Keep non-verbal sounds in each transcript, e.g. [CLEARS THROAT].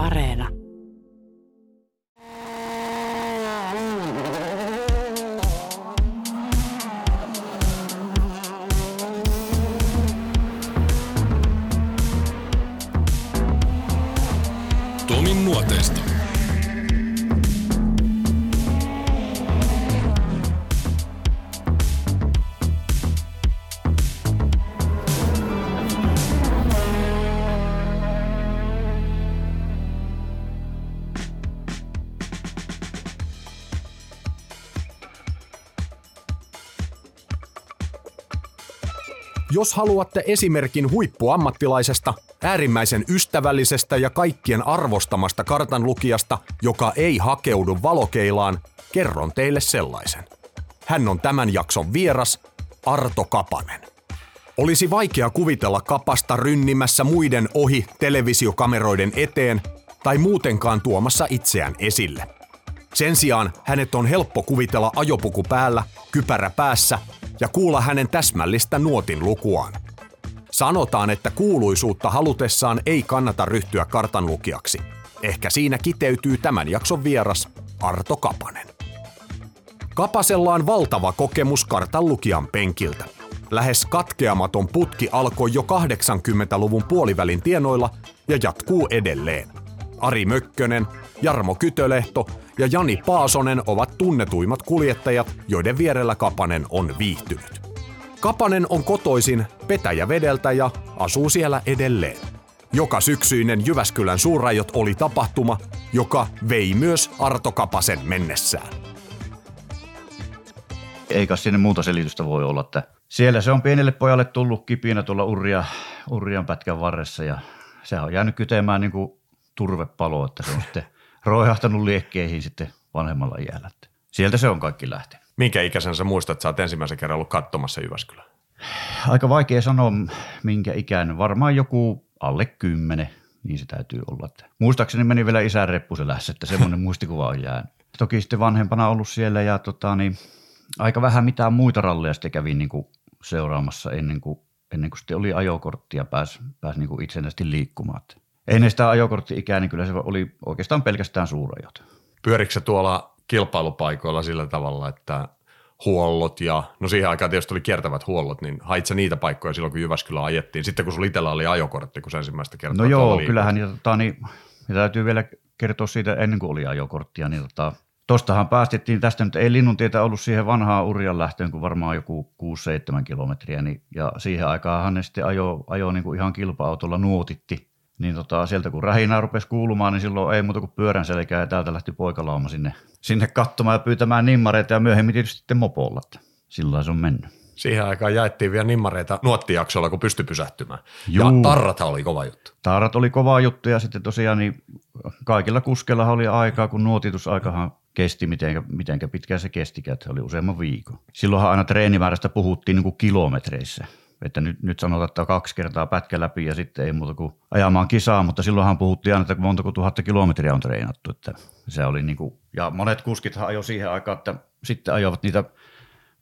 Areena. Jos haluatte esimerkin huippuammattilaisesta, äärimmäisen ystävällisestä ja kaikkien arvostamasta kartanlukijasta, joka ei hakeudu valokeilaan, kerron teille sellaisen. Hän on tämän jakson vieras, Arto Kapanen. Olisi vaikea kuvitella kapasta rynnimässä muiden ohi televisiokameroiden eteen tai muutenkaan tuomassa itseään esille. Sen sijaan hänet on helppo kuvitella ajopuku päällä, kypärä päässä ja kuulla hänen täsmällistä nuotin lukuaan. Sanotaan, että kuuluisuutta halutessaan ei kannata ryhtyä kartanlukijaksi. Ehkä siinä kiteytyy tämän jakson vieras Arto Kapanen. Kapasella on valtava kokemus kartanlukijan penkiltä. Lähes katkeamaton putki alkoi jo 80-luvun puolivälin tienoilla ja jatkuu edelleen. Ari Mökkönen, Jarmo Kytölehto ja Jani Paasonen ovat tunnetuimmat kuljettajat, joiden vierellä Kapanen on viihtynyt. Kapanen on kotoisin Petäjävedeltä ja asuu siellä edelleen. Joka syksyinen Jyväskylän suurrajot oli tapahtuma, joka vei myös Arto Kapasen mennessään. Eikä sinne muuta selitystä voi olla, että siellä se on pienelle pojalle tullut kipinä tuolla urria, urrian pätkän varressa ja se on jäänyt kytemään niin kuin turvepalo, että se on sitten roihahtanut liekkeihin sitten vanhemmalla iällä. Sieltä se on kaikki lähtenyt. Minkä ikäisen sä muistat, että sä oot ensimmäisen kerran ollut katsomassa Jyväskylää? Aika vaikea sanoa, minkä ikäinen. Varmaan joku alle kymmenen, niin se täytyy olla. Muistaakseni meni vielä isän reppuselässä, että semmoinen [LAUGHS] muistikuva on jäänyt. Toki sitten vanhempana ollut siellä ja tota, niin, aika vähän mitään muita ralleja sitten kävin niin kuin seuraamassa ennen kuin, ennen kuin sitten oli ajokortti ja pääsi, pääsi niin kuin itsenäisesti liikkumaan. Ennen sitä ajokortti-ikää, niin kyllä se oli oikeastaan pelkästään suurajot. Pyörikö se tuolla kilpailupaikoilla sillä tavalla, että huollot ja, no siihen aikaan tietysti oli kiertävät huollot, niin hait sä niitä paikkoja silloin, kun Jyväskylä ajettiin, sitten kun sulla itsellä oli ajokortti, kun sä ensimmäistä kertaa No joo, tuolla kyllähän niitä, tota, niin, ja täytyy vielä kertoa siitä ennen kuin oli ajokorttia, niin tota, tostahan päästettiin, tästä nyt ei linnuntietä ollut siihen vanhaan urjan lähtöön, kuin varmaan joku 6-7 kilometriä, niin, ja siihen aikaan ne sitten ajo, ajo niin kuin ihan kilpa-autolla nuotitti, niin tota, sieltä kun rähinää rupesi kuulumaan, niin silloin ei muuta kuin pyörän selkää ja täältä lähti poikalauma sinne, sinne katsomaan ja pyytämään nimmareita ja myöhemmin tietysti sitten mopolla. Sillä se on mennyt. Siihen aikaan jaettiin vielä nimmareita nuottijaksolla, kun pystyi pysähtymään. Juu. Ja tarrathan oli kova juttu. Taarat oli kova juttu ja sitten tosiaan niin kaikilla kuskeilla oli aikaa, kun nuotitusaikahan kesti, mitenkä, mitenkä pitkään se kestikään, että se oli useamman viikon. Silloinhan aina treenimäärästä puhuttiin niin kuin kilometreissä. Että nyt, nyt sanotaan, että kaksi kertaa pätkä läpi ja sitten ei muuta kuin ajamaan kisaa, mutta silloinhan puhuttiin aina, että montako tuhatta kilometriä on treenattu. Että se oli niin kuin, ja monet kuskithan ajoi siihen aikaan, että sitten ajoivat niitä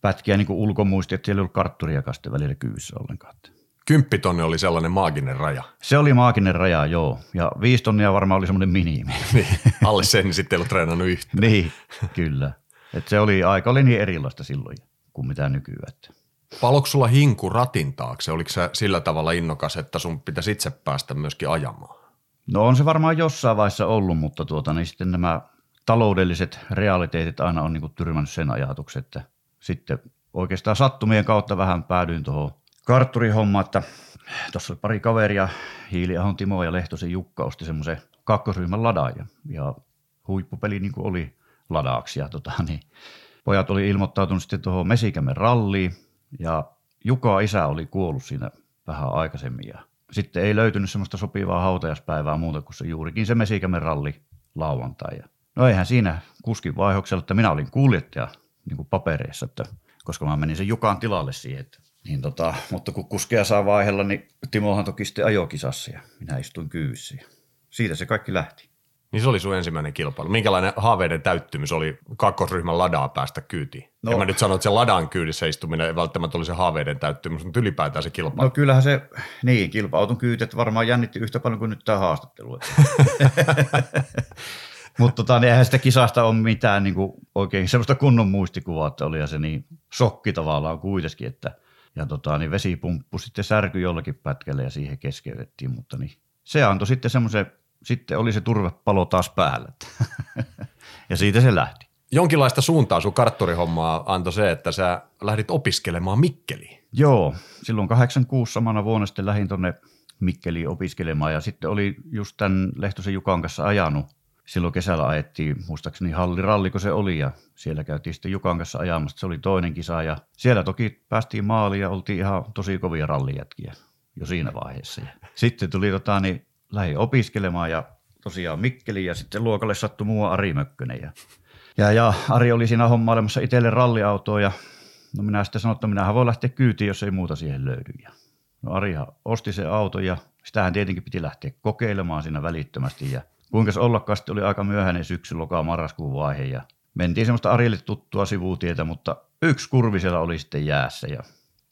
pätkiä niin kuin ulkomuisti, että siellä ei ollut kartturiakaan sitten välillä kyyvissä ollenkaan. Että Kymppitonni oli sellainen maaginen raja. Se oli maaginen raja, joo. Ja viisi tonnia varmaan oli semmoinen minimi. [LAUGHS] Niin, alle sen niin sitten ei ollut treenannut yhtään. niin, kyllä. Et se oli, aika oli niin erilaista silloin kuin mitä nykyään. Että. Paloiko sulla hinku ratin taakse? Oliko se sillä tavalla innokas, että sun pitäisi itse päästä myöskin ajamaan? No on se varmaan jossain vaiheessa ollut, mutta tuota, niin sitten nämä taloudelliset realiteetit aina on niin tyrmännyt sen ajatuksen, että sitten oikeastaan sattumien kautta vähän päädyin tuohon kartturihommaan, että tuossa oli pari kaveria, Hiiliahon Timo ja Lehtosen Jukka osti semmoisen kakkosryhmän ladaaja ja huippupeli niin oli ladaaksi ja tota, niin pojat oli ilmoittautunut sitten tuohon Mesikämen ralliin ja Juka isä oli kuollut siinä vähän aikaisemmin ja sitten ei löytynyt semmoista sopivaa hautajaispäivää muuta kuin se juurikin se Mesikämen ralli lauantai. Ja no eihän siinä kuskin vaihoksella, että minä olin kuljettaja niin kuin papereissa, että, koska mä menin sen Jukan tilalle siihen. Että, niin tota, mutta kun kuskeja saa vaihella, niin Timohan toki sitten ajokisassa ja minä istuin kyyvissä. Ja siitä se kaikki lähti. Niin se oli sun ensimmäinen kilpailu. Minkälainen haaveiden täyttymys oli kakkosryhmän ladaa päästä kyytiin? No. En mä nyt sano, että se ladan kyydissä istuminen ei välttämättä oli se haaveiden täyttymys, mutta ylipäätään se kilpailu. No kyllähän se, niin, kilpa-auton kyytet varmaan jännitti yhtä paljon kuin nyt tämä haastattelu. [LAUGHS] Mutta tota, niin eihän sitä kisasta ole mitään niin kuin oikein semmoista kunnon muistikuvaa, että oli se niin shokki tavallaan kuitenkin, että ja tota, niin vesipumppu sitten särkyi jollakin pätkällä ja siihen keskeytettiin, mutta niin se antoi sitten semmoisen, sitten oli se turvepalo taas päällä. [LAUGHS] ja siitä se lähti. Jonkinlaista suuntaa sun kartturihommaa antoi se, että sä lähdit opiskelemaan Mikkeliin. Joo, silloin 86 samana vuonna sitten lähdin tuonne Mikkeliin opiskelemaan ja sitten oli just tämän Lehtosen Jukan kanssa ajanut silloin kesällä ajettiin, muistaakseni halliralli, kun se oli, ja siellä käytiin sitten Jukan kanssa ajamassa. Se oli toinen kisa, ja siellä toki päästiin maaliin ja oltiin ihan tosi kovia rallijätkiä jo siinä vaiheessa. Ja sitten tuli tota, niin lähdin opiskelemaan, ja tosiaan Mikkeli, ja sitten luokalle sattui muu Ari Mökkönen. Ja, ja, ja Ari oli siinä hommailemassa itselle ralliautoa, ja no minä sitten sanoin, että minähän voi lähteä kyytiin, jos ei muuta siihen löydy. Ja no Arihan osti se auto, ja sitähän tietenkin piti lähteä kokeilemaan siinä välittömästi, ja kuinka ollakaan oli aika myöhäinen syksy, loka marraskuun vaihe ja mentiin semmoista Arille tuttua sivuutietä, mutta yksi kurvi siellä oli sitten jäässä ja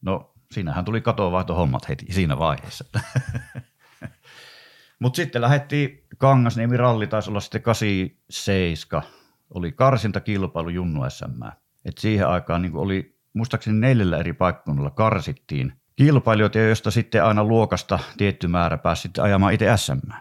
no siinähän tuli hommat heti siinä vaiheessa. [LAUGHS] Mutta sitten lähdettiin Kangasniemi ralli, taisi olla sitten 87, oli karsintakilpailu Junnu SM. Et siihen aikaan niin oli, muistaakseni neljällä eri paikkakunnalla karsittiin kilpailijoita, joista sitten aina luokasta tietty määrä pääsi sitten ajamaan itse SM.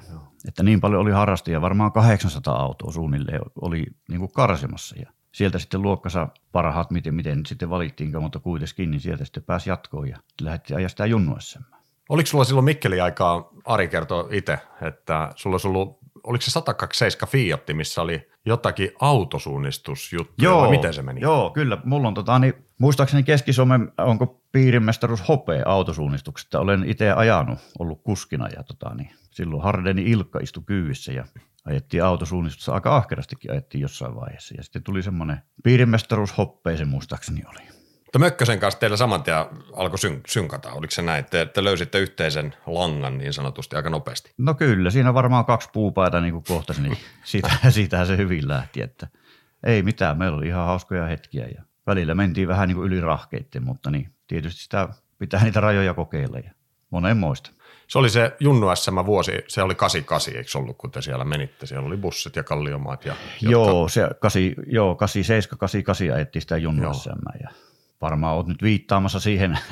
Että niin paljon oli harrastajia, varmaan 800 autoa suunnilleen oli niin kuin karsimassa. Ja sieltä sitten luokkansa parhaat, miten, miten sitten valittiin, mutta kuitenkin, niin sieltä sitten pääsi jatkoon ja lähdettiin ajaa sitä junnuessamme. Oliko sulla silloin Mikkeli aikaa, Ari kertoo itse, että sulla olisi ollut, oliko se 127 Fiatti, missä oli jotakin autosuunnistusjuttuja, joo, vai miten se meni? Joo, kyllä. Mulla on tota, niin, muistaakseni Keski-Suomen, onko piirimestaruus hopea autosuunnistuksesta. Olen itse ajanut, ollut kuskina ja tota, niin, silloin Hardeni Ilkka istui kyyvissä ja ajettiin autosuunnistusta aika ahkerastikin ajettiin jossain vaiheessa. Ja sitten tuli semmoinen piirimestaruus hoppeisen muistaakseni oli. Mutta Mökkösen kanssa teillä saman tien alkoi syn- synkata. Oliko se näin, että te löysitte yhteisen langan niin sanotusti aika nopeasti? No kyllä, siinä varmaan kaksi puupaita niin kuin kohtasi, niin [LAUGHS] siitä, siitähän se hyvin lähti. Että ei mitään, meillä oli ihan hauskoja hetkiä ja välillä mentiin vähän niin kuin yli rahkeitten, mutta niin, tietysti sitä pitää niitä rajoja kokeilla ja monen muista. Se oli se Junnu SM vuosi, se oli 88, eikö ollut, kun te siellä menitte? Siellä oli bussit ja kalliomaat. Ja, joo, se 8, joo, 87, 88 ajettiin sitä Junnu SM ja varmaan olet nyt viittaamassa siihen [LAUGHS]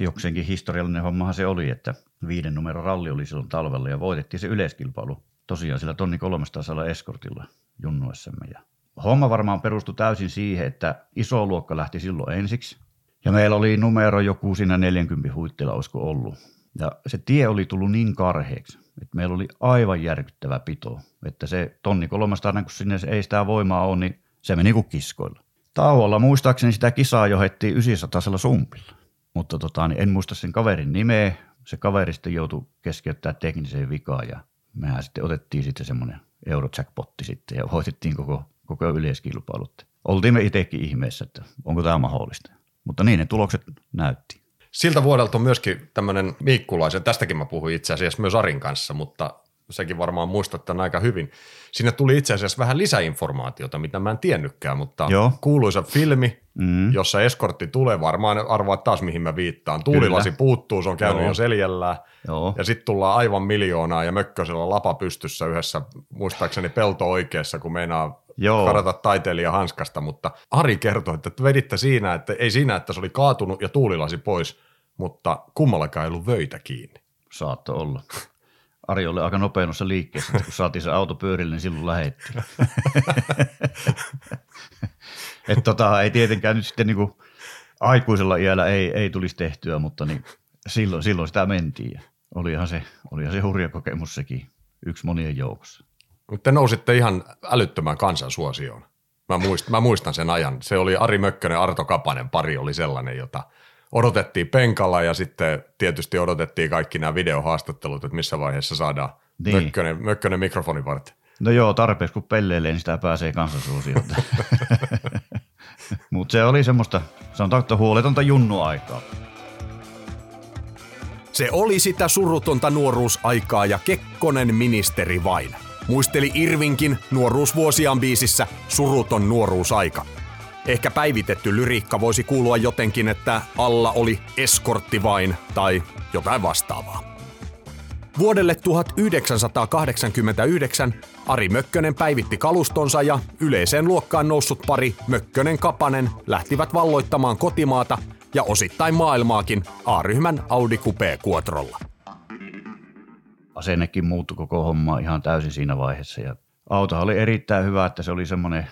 jokseenkin historiallinen hommahan se oli, että viiden numero ralli oli silloin talvella ja voitettiin se yleiskilpailu tosiaan sillä tonni 300 eskortilla Junnu SM. Ja homma varmaan perustui täysin siihen, että iso luokka lähti silloin ensiksi ja meillä oli numero joku siinä 40 huittilla, olisiko ollut. Ja se tie oli tullut niin karheeksi, että meillä oli aivan järkyttävä pito. Että se tonni 300, kun sinne ei sitä voimaa ole, niin se meni kuin kiskoilla. Tauolla muistaakseni sitä kisaa johettiin 900 sumpilla. Mutta tota, niin en muista sen kaverin nimeä. Se kaveri sitten joutui keskeyttää tekniseen vikaan ja mehän sitten otettiin sitten semmoinen eurojackpotti sitten ja voitettiin koko, koko yleiskilpailut. Oltiin me itsekin ihmeessä, että onko tämä mahdollista. Mutta niin ne tulokset näytti. Siltä vuodelta on myöskin tämmöinen Miikkulaisen, tästäkin mä puhuin itse asiassa myös Arin kanssa, mutta sekin varmaan muistat tämän aika hyvin. Sinne tuli itse asiassa vähän lisäinformaatiota, mitä mä en tiennytkään, mutta Joo. kuuluisa filmi, mm. jossa eskortti tulee, varmaan arvaat taas mihin mä viittaan. Tuulilasi Kyllä. puuttuu, se on käynyt Joo. jo seljällään. Joo. Ja sitten tullaan aivan miljoonaa ja Mökkösellä lapa pystyssä yhdessä, muistaakseni pelto oikeassa, kun meinaa Joo. karata taiteilija hanskasta, mutta Ari kertoi, että veditte siinä, että ei siinä, että se oli kaatunut ja tuulilasi pois, mutta kummallakaan ei ollut vöitä kiinni. Saatto olla. Ari oli aika nopeassa liikkeessä, kun saatiin se auto pyörille, niin silloin lähettiin. [LAUGHS] että tota, ei tietenkään nyt sitten niinku aikuisella iällä ei, ei tulisi tehtyä, mutta niin silloin, silloin sitä mentiin. Ja olihan se, olihan se hurja kokemus sekin, yksi monien joukossa. Mutta te nousitte ihan älyttömään kansansuosioon. Mä muistan, mä muistan sen ajan. Se oli Ari Mökkönen, Arto Kapanen pari oli sellainen, jota odotettiin penkalla ja sitten tietysti odotettiin kaikki nämä videohaastattelut, että missä vaiheessa saadaan niin. Mökkönen, Mökkönen mikrofoni varten. No joo, tarpeeksi kun pelleilee, niin sitä pääsee kansansuosioon. [LAUGHS] Mutta se oli semmoista, sanotaanko, huoletonta junnu-aikaa. Se oli sitä surutonta nuoruusaikaa ja Kekkonen ministeri vain. Muisteli Irvinkin nuoruusvuosiaan biisissä Suruton nuoruusaika. Ehkä päivitetty lyriikka voisi kuulua jotenkin, että alla oli eskortti vain tai jotain vastaavaa. Vuodelle 1989 Ari Mökkönen päivitti kalustonsa ja yleiseen luokkaan noussut pari Mökkönen Kapanen lähtivät valloittamaan kotimaata ja osittain maailmaakin A-ryhmän Audi Coupé Quattrolla. Asennekin muuttui koko homma ihan täysin siinä vaiheessa ja autohan oli erittäin hyvä, että se oli semmoinen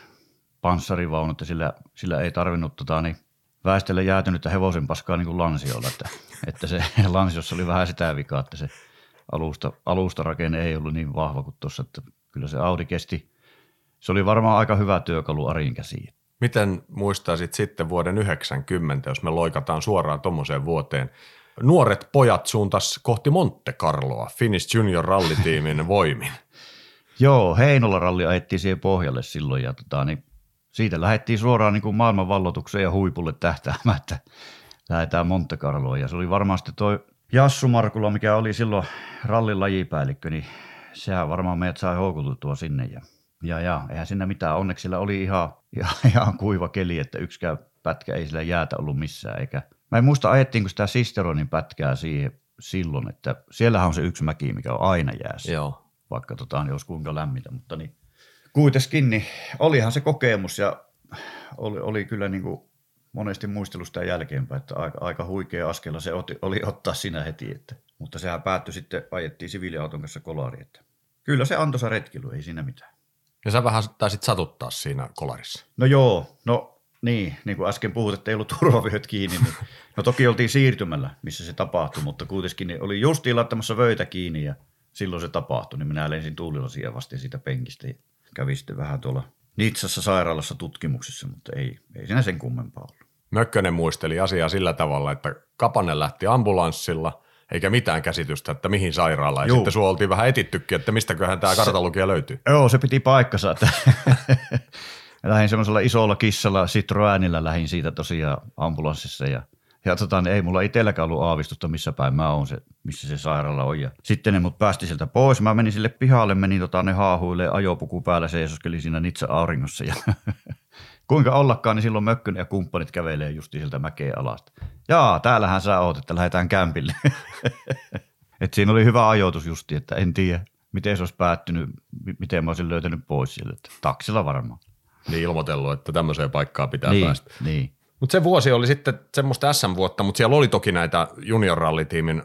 panssarivaunu, että sillä, sillä ei tarvinnut tota, niin väestellä jäätynyttä hevosen paskaa niin kuin lansiolla, että, että se [LAUGHS] lansiossa oli vähän sitä vikaa, että se alusta, alusta rakenne ei ollut niin vahva kuin tuossa, että kyllä se Audi kesti. Se oli varmaan aika hyvä työkalu Arin käsiin. Miten muistaisit sitten vuoden 90, jos me loikataan suoraan tuommoiseen vuoteen? Nuoret pojat suuntas kohti Monte Carloa, Finnish Junior rallitiimin voimin. [LAUGHS] Joo, Heinola ralli ajettiin siihen pohjalle silloin ja tota, niin siitä lähdettiin suoraan niin kuin maailman vallotukseen ja huipulle tähtäämään, että [LAUGHS] lähdetään Monte Carloon. Ja se oli varmaan sitten toi Jassu Markula, mikä oli silloin rallin lajipäällikkö, niin sehän varmaan meidät sai houkututtua sinne. Ja, ja, ja eihän siinä mitään. Onneksi sillä oli ihan, [LAUGHS] ihan, ihan kuiva keli, että yksikään pätkä ei sillä jäätä ollut missään. Eikä... Mä en muista, ajettiinko sitä Sisteronin pätkää siihen silloin, että siellähän on se yksi mäki, mikä on aina jäässä. Joo. Vaikka tota, niin olisi kuinka lämmintä, mutta niin kuitenkin, niin olihan se kokemus ja oli, oli kyllä niin kuin monesti muistelusta jälkeenpäin, että aika, aika huikea askella se oti, oli ottaa sinä heti, että, mutta sehän päättyi sitten, ajettiin siviiliauton kanssa kolari, että kyllä se antoi retkily, ei siinä mitään. Ja sä vähän taisit satuttaa siinä kolarissa. No joo, no niin, niin kuin äsken puhut, että ei ollut turvavyöt kiinni, niin no toki oltiin siirtymällä, missä se tapahtui, mutta kuitenkin niin oli justiin laittamassa vöitä kiinni ja silloin se tapahtui, niin minä lensin tuulilasia vasten siitä penkistä ja kävin sitten vähän tuolla Nitsassa sairaalassa tutkimuksessa, mutta ei, ei siinä sen kummempaa ollut. Mökkönen muisteli asiaa sillä tavalla, että Kapanen lähti ambulanssilla, eikä mitään käsitystä, että mihin sairaalaan. Ja Juu. sitten sua oltiin vähän etittykin, että mistäköhän tämä kartalukija löytyy. Joo, se piti paikkansa. Että [LAUGHS] lähdin semmoisella isolla kissalla Citroenillä lähin siitä tosiaan ambulanssissa ja ja tota, niin ei mulla itselläkään ollut aavistusta, missä päin mä oon se, missä se sairaala on. Ja sitten ne mut päästi sieltä pois. Mä menin sille pihalle, menin tota, ne haahuille ajopuku päällä, seisoskeli siinä Nitsa auringossa. Ja [LAUGHS] kuinka ollakaan, niin silloin Mökkönen ja kumppanit kävelee just sieltä mäkeen alasta. Jaa, täällähän sä oot, että lähdetään kämpille. [LAUGHS] Et siinä oli hyvä ajoitus justi, että en tiedä, miten se olisi päättynyt, miten mä olisin löytänyt pois sieltä. Taksilla varmaan. Niin ilmoitellut, että tämmöiseen paikkaan pitää niin, päästä. Niin. Mutta se vuosi oli sitten semmoista SM-vuotta, mutta siellä oli toki näitä junior-rallitiimin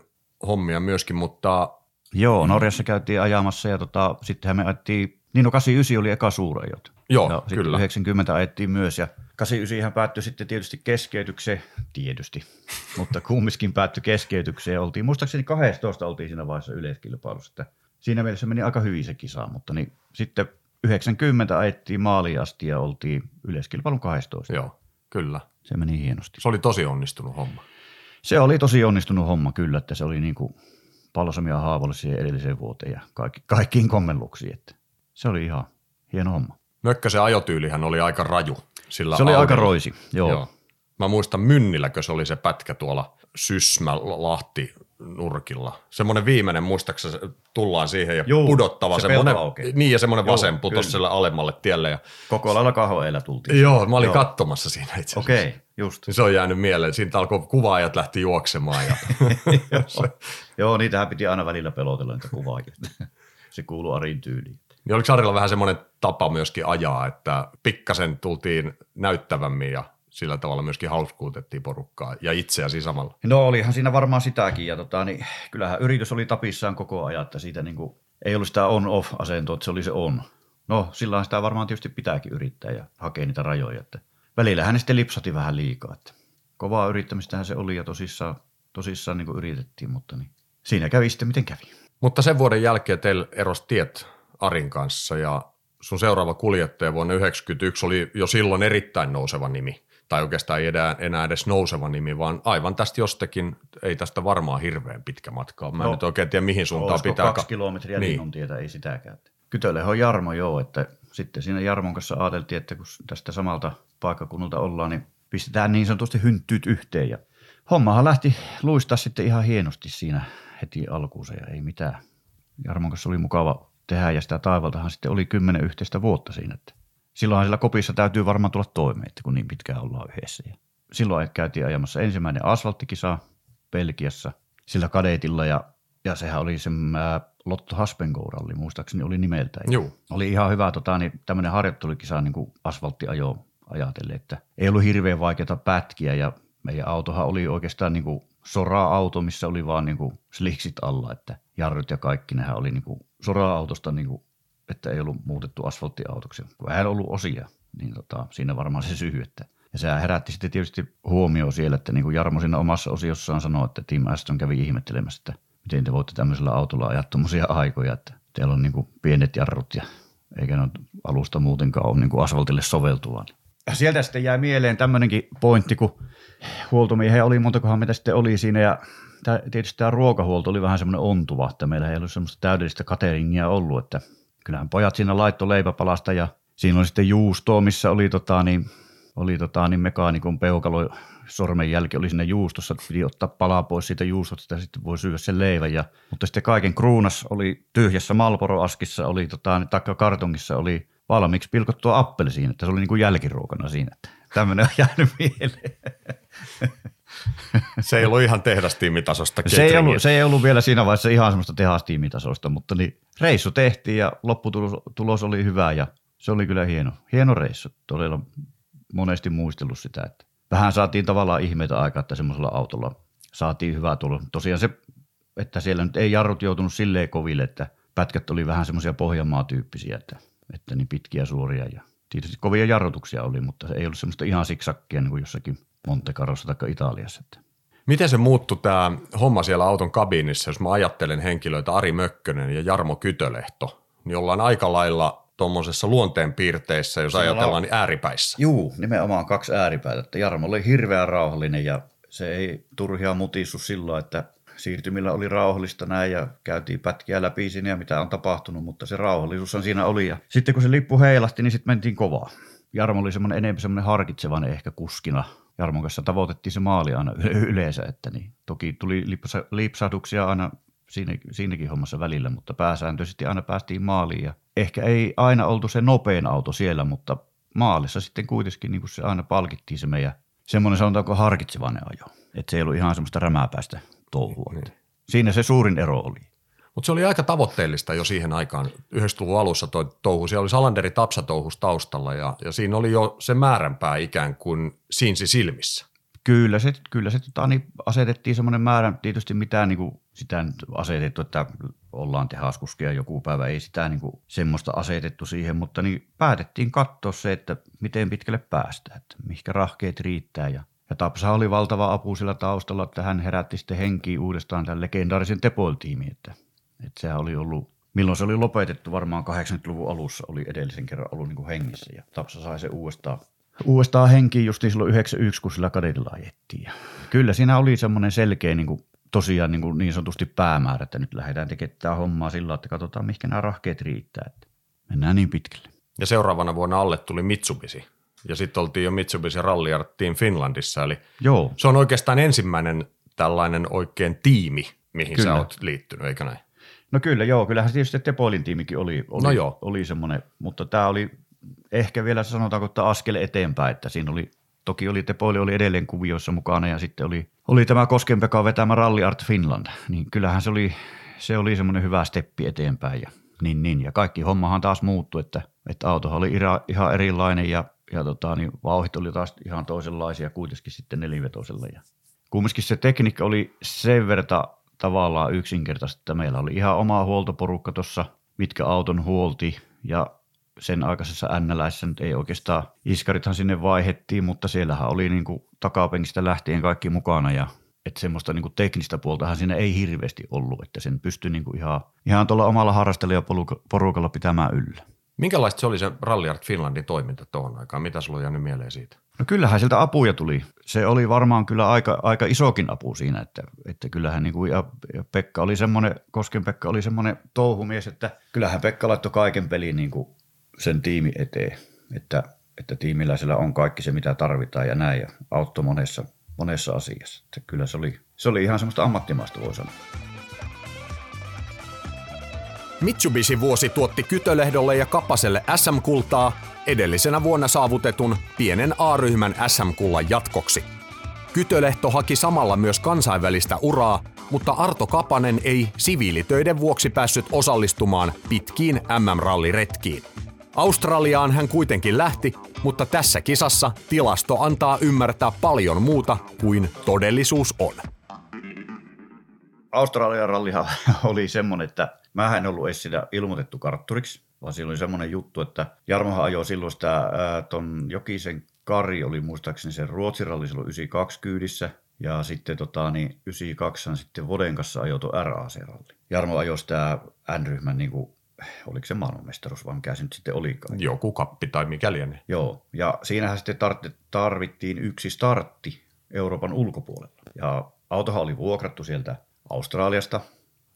hommia myöskin, mutta... Joo, Norjassa käytiin ajamassa ja tota, sittenhän me ajettiin, niin no 89 oli eka suurajot. Joo, ja kyllä. 90 ajettiin myös ja 89 päättyi sitten tietysti keskeytykseen, tietysti, [LAUGHS] mutta kumminkin päättyi keskeytykseen. Oltiin, muistaakseni 12 oltiin siinä vaiheessa yleiskilpailussa, että siinä mielessä meni aika hyvin se kisa, mutta niin, sitten 90 ajettiin maaliin asti ja oltiin yleiskilpailun 12. Joo, kyllä. Se meni hienosti. Se oli tosi onnistunut homma. Se oli tosi onnistunut homma kyllä, että se oli niin kuin palosamia haavoille siihen edelliseen vuoteen ja kaikki, kaikkiin kommelluksiin. Että se oli ihan hieno homma. Mökkäsen ajotyylihän oli aika raju. Sillä se oli Audilla. aika roisi, joo. joo. Mä muistan Mynnilläkö se oli se pätkä tuolla Sysmä Lahti nurkilla. Semmoinen viimeinen, muistaakseni tullaan siihen ja Juu, pudottava. se semmoinen, niin ja semmoinen vasen putos sille alemmalle tielle. Ja, Koko lailla kahvoeellä tultiin. joo, mä olin Joo. katsomassa siinä itse asiassa. Okei, okay, just. Niin Se on jäänyt mieleen. Siitä alkoi kuvaajat lähti juoksemaan. Ja [LAUGHS] Joo, niitähän piti aina välillä pelotella niitä kuvaajia. [LAUGHS] se kuuluu Arin tyyliin. niin oliko Sarilla vähän semmoinen tapa myöskin ajaa, että pikkasen tultiin näyttävämmin ja sillä tavalla myöskin hauskuutettiin porukkaa ja itseäsi samalla. No olihan siinä varmaan sitäkin ja tota, niin, kyllähän yritys oli tapissaan koko ajan, että siitä niin kuin, ei ollut sitä on-off-asentoa, että se oli se on. No sillä sitä varmaan tietysti pitääkin yrittää ja hakea niitä rajoja, että välillähän ne sitten lipsati vähän liikaa, että kovaa yrittämistähän se oli ja tosissaan, tosissaan niin kuin yritettiin, mutta niin, siinä kävi sitten miten kävi. Mutta sen vuoden jälkeen teillä eros tiet Arin kanssa ja sun seuraava kuljettaja vuonna 1991 oli jo silloin erittäin nouseva nimi. Tai oikeastaan ei enää, enää edes nouseva nimi, vaan aivan tästä jostakin, ei tästä varmaan hirveän pitkä matka. Mä en No, nyt oikein tiedä, mihin suuntaan pitää. kaksi ka- kilometriä Niin. niin. tietä, ei sitäkään. Kytölle on Jarmo joo, että sitten siinä Jarmon kanssa ajateltiin, että kun tästä samalta paikkakunnalta ollaan, niin pistetään niin sanotusti hynttyyt yhteen ja hommahan lähti luistaa sitten ihan hienosti siinä heti alkuunsa ja ei mitään. Jarmon kanssa oli mukava tehdä ja sitä taivaltahan sitten oli kymmenen yhteistä vuotta siinä. Että silloinhan sillä kopissa täytyy varmaan tulla toimeen, että kun niin pitkään ollaan yhdessä. Ja silloin käytiin ajamassa ensimmäinen asfalttikisa Belgiassa sillä kadetilla ja, ja sehän oli se Lotto Haspengouralli, muistaakseni oli nimeltään. Joo. Oli ihan hyvä tota, niin tämmöinen harjoittelukisa niin kuin asfalttiajo ajatellen, että ei ollut hirveän vaikeita pätkiä ja meidän autohan oli oikeastaan niin kuin sora-auto, missä oli vaan niin kuin sliksit alla, että jarrut ja kaikki nehän oli niin kuin sora-autosta, niin kuin, että ei ollut muutettu asfalttiautoksi. Kun ei ollut osia, niin tota, siinä varmaan se syy, että ja se herätti sitten tietysti huomioon siellä, että niin kuin Jarmo siinä omassa osiossaan sanoi, että Tim Aston kävi ihmettelemässä, että miten te voitte tämmöisellä autolla ajaa tuommoisia aikoja, että teillä on niin kuin pienet jarrut ja eikä ne alusta muutenkaan ole niin kuin asfaltille soveltuva. Ja sieltä sitten jäi mieleen tämmöinenkin pointti, kun huoltomiehen oli, montakohan mitä sitten oli siinä ja tietysti tämä ruokahuolto oli vähän semmoinen ontuva, että meillä ei ollut semmoista täydellistä cateringia ollut, että kyllähän pojat siinä laitto leipäpalasta ja siinä oli sitten juustoa, missä oli tota, niin oli tota, niin mekaanikon peukalo sormenjälki oli siinä juustossa, piti ottaa palaa pois siitä juustosta ja sitten voi syödä sen leivän. Ja, mutta sitten kaiken kruunas oli tyhjässä Malboro-askissa, oli tota, niin takka kartongissa oli valmiiksi pilkottua appelsiin, että se oli niin kuin jälkiruokana siinä. Että tämmöinen on jäänyt mieleen. Se ei ollut ihan tehdastiimitasosta se ei, ollut, se ei ollut vielä siinä vaiheessa ihan semmoista tehastiimitasosta, mutta niin reissu tehtiin ja lopputulos oli hyvä ja se oli kyllä hieno, hieno reissu. Todella monesti muistellut sitä, että vähän saatiin tavallaan ihmeitä aikaa, että semmoisella autolla saatiin hyvää tulos. Tosiaan se, että siellä nyt ei jarrut joutunut silleen koville, että pätkät oli vähän semmoisia Pohjanmaa-tyyppisiä, että, että niin pitkiä suoria ja tietysti kovia jarrutuksia oli, mutta se ei ollut semmoista ihan siksakkia niin kuin jossakin Monte Carlossa tai Italiassa. Että. Miten se muuttui tämä homma siellä auton kabinissa, jos mä ajattelen henkilöitä Ari Mökkönen ja Jarmo Kytölehto, niin ollaan aika lailla tuommoisessa luonteenpiirteissä, jos ajatellaan, niin ääripäissä. Juu, nimenomaan kaksi ääripäätä. Että Jarmo oli hirveän rauhallinen ja se ei turhia mutissu silloin, että siirtymillä oli rauhallista näin ja käytiin pätkiä läpi siinä ja mitä on tapahtunut, mutta se rauhallisuus siinä oli. Ja sitten kun se lippu heilahti, niin sitten mentiin kovaa. Jarmo oli semmoinen enemmän semmoinen harkitsevainen ehkä kuskina. Jarmon kanssa tavoitettiin se maali aina yleensä, että niin. Toki tuli lipsahduksia aina siinä, siinäkin hommassa välillä, mutta pääsääntöisesti aina päästiin maaliin ja ehkä ei aina oltu se nopein auto siellä, mutta maalissa sitten kuitenkin niin se aina palkittiin se meidän semmoinen sanotaanko harkitsevainen ajo. Että se ei ollut ihan semmoista rämääpäistä touhua. Niin. Siinä se suurin ero oli. Mutta se oli aika tavoitteellista jo siihen aikaan, 90-luvun alussa toi touhu. Siellä oli Salanderi Tapsa touhus taustalla ja, ja siinä oli jo se määränpää ikään kuin siinsi silmissä. Kyllä se, kyllä se tota, niin asetettiin semmoinen määrä, tietysti mitään niin kuin sitä nyt asetettu, että ollaan tehaskuskia joku päivä, ei sitä niin kuin semmoista asetettu siihen, mutta niin päätettiin katsoa se, että miten pitkälle päästään, että mihinkä rahkeet riittää ja ja Tapsa oli valtava apu sillä taustalla, että hän herätti sitten henkiä uudestaan tämän legendaarisen Tepol-tiimiin. Että, että sehän oli ollut, milloin se oli lopetettu, varmaan 80-luvun alussa oli edellisen kerran ollut niin kuin hengissä. Ja Tapsa sai se uudestaan uudestaan henkiin just silloin 91, kun sillä kadetilla ajettiin. Ja kyllä siinä oli semmoinen selkeä niin kuin, tosiaan niin, kuin niin sanotusti päämäärä, että nyt lähdetään tekemään hommaa sillä että katsotaan, mihinkä nämä rahkeet riittää. Että mennään niin pitkälle. Ja seuraavana vuonna alle tuli Mitsubishi. Ja sitten oltiin jo Mitsubishi Rally Team Finlandissa. Eli Joo. se on oikeastaan ensimmäinen tällainen oikein tiimi, mihin kyllä. sä oot liittynyt, eikö näin? No kyllä, joo. Kyllähän tietysti Tepolin tiimikin oli, oli, no joo. oli semmoinen, mutta tämä oli ehkä vielä sanotaanko, että askel eteenpäin, että siinä oli, toki oli Tepoili oli edelleen kuvioissa mukana ja sitten oli, oli tämä Koskenpeka vetämä Rally Art Finland, niin kyllähän se oli, se oli semmoinen hyvä steppi eteenpäin ja niin, niin. Ja kaikki hommahan taas muuttui, että, että auto oli ihan erilainen ja, ja tota, niin vauhit oli taas ihan toisenlaisia kuitenkin sitten nelivetoisella. Ja kumminkin se tekniikka oli sen verta tavallaan yksinkertaista, että meillä oli ihan oma huoltoporukka tuossa, mitkä auton huolti ja sen aikaisessa NLS nyt ei oikeastaan, iskarithan sinne vaihettiin, mutta siellähän oli niin kuin takapenkistä lähtien kaikki mukana ja että semmoista niin kuin teknistä puoltahan siinä ei hirveästi ollut, että sen pystyi niin kuin ihan, ihan tuolla omalla harrastelijaporukalla pitämään yllä. Minkälaista se oli se Rally Art Finlandin toiminta tuohon aikaan? Mitä sulla on jäänyt mieleen siitä? No kyllähän sieltä apuja tuli. Se oli varmaan kyllä aika, aika isokin apu siinä, että, että kyllähän niin kuin, ja, ja Pekka oli semmoinen, Kosken Pekka oli semmoinen touhumies, että kyllähän Pekka laittoi kaiken peliin niin kuin sen tiimi eteen, että, että tiimiläisellä on kaikki se, mitä tarvitaan ja näin, ja auttoi monessa, monessa asiassa. Että kyllä se oli, se oli ihan semmoista ammattimaista, voi sanoa. Mitsubishi vuosi tuotti Kytölehdolle ja Kapaselle SM-kultaa edellisenä vuonna saavutetun pienen A-ryhmän SM-kullan jatkoksi. Kytölehto haki samalla myös kansainvälistä uraa, mutta Arto Kapanen ei siviilitöiden vuoksi päässyt osallistumaan pitkiin MM-ralliretkiin. Australiaan hän kuitenkin lähti, mutta tässä kisassa tilasto antaa ymmärtää paljon muuta kuin todellisuus on. Australian rallihan [LAUGHS] oli semmoinen, että mä en ollut edes sitä ilmoitettu kartturiksi, vaan siinä oli semmoinen juttu, että Jarmohan ajoi silloin sitä, ää, ton Jokisen Kari oli muistaakseni se Ruotsin ralli silloin 92 kyydissä, ja sitten tota, niin 92 sitten Voden kanssa ajoi tuo RAC-ralli. Jarmo ajoi sitä N-ryhmän, niin kuin, oliko se maailmanmestaruus vai mikä se nyt sitten olikaan. Joku kappi tai mikä lienee. Joo, ja siinähän sitten tarvittiin yksi startti Euroopan ulkopuolella. Ja autohan oli vuokrattu sieltä Australiasta,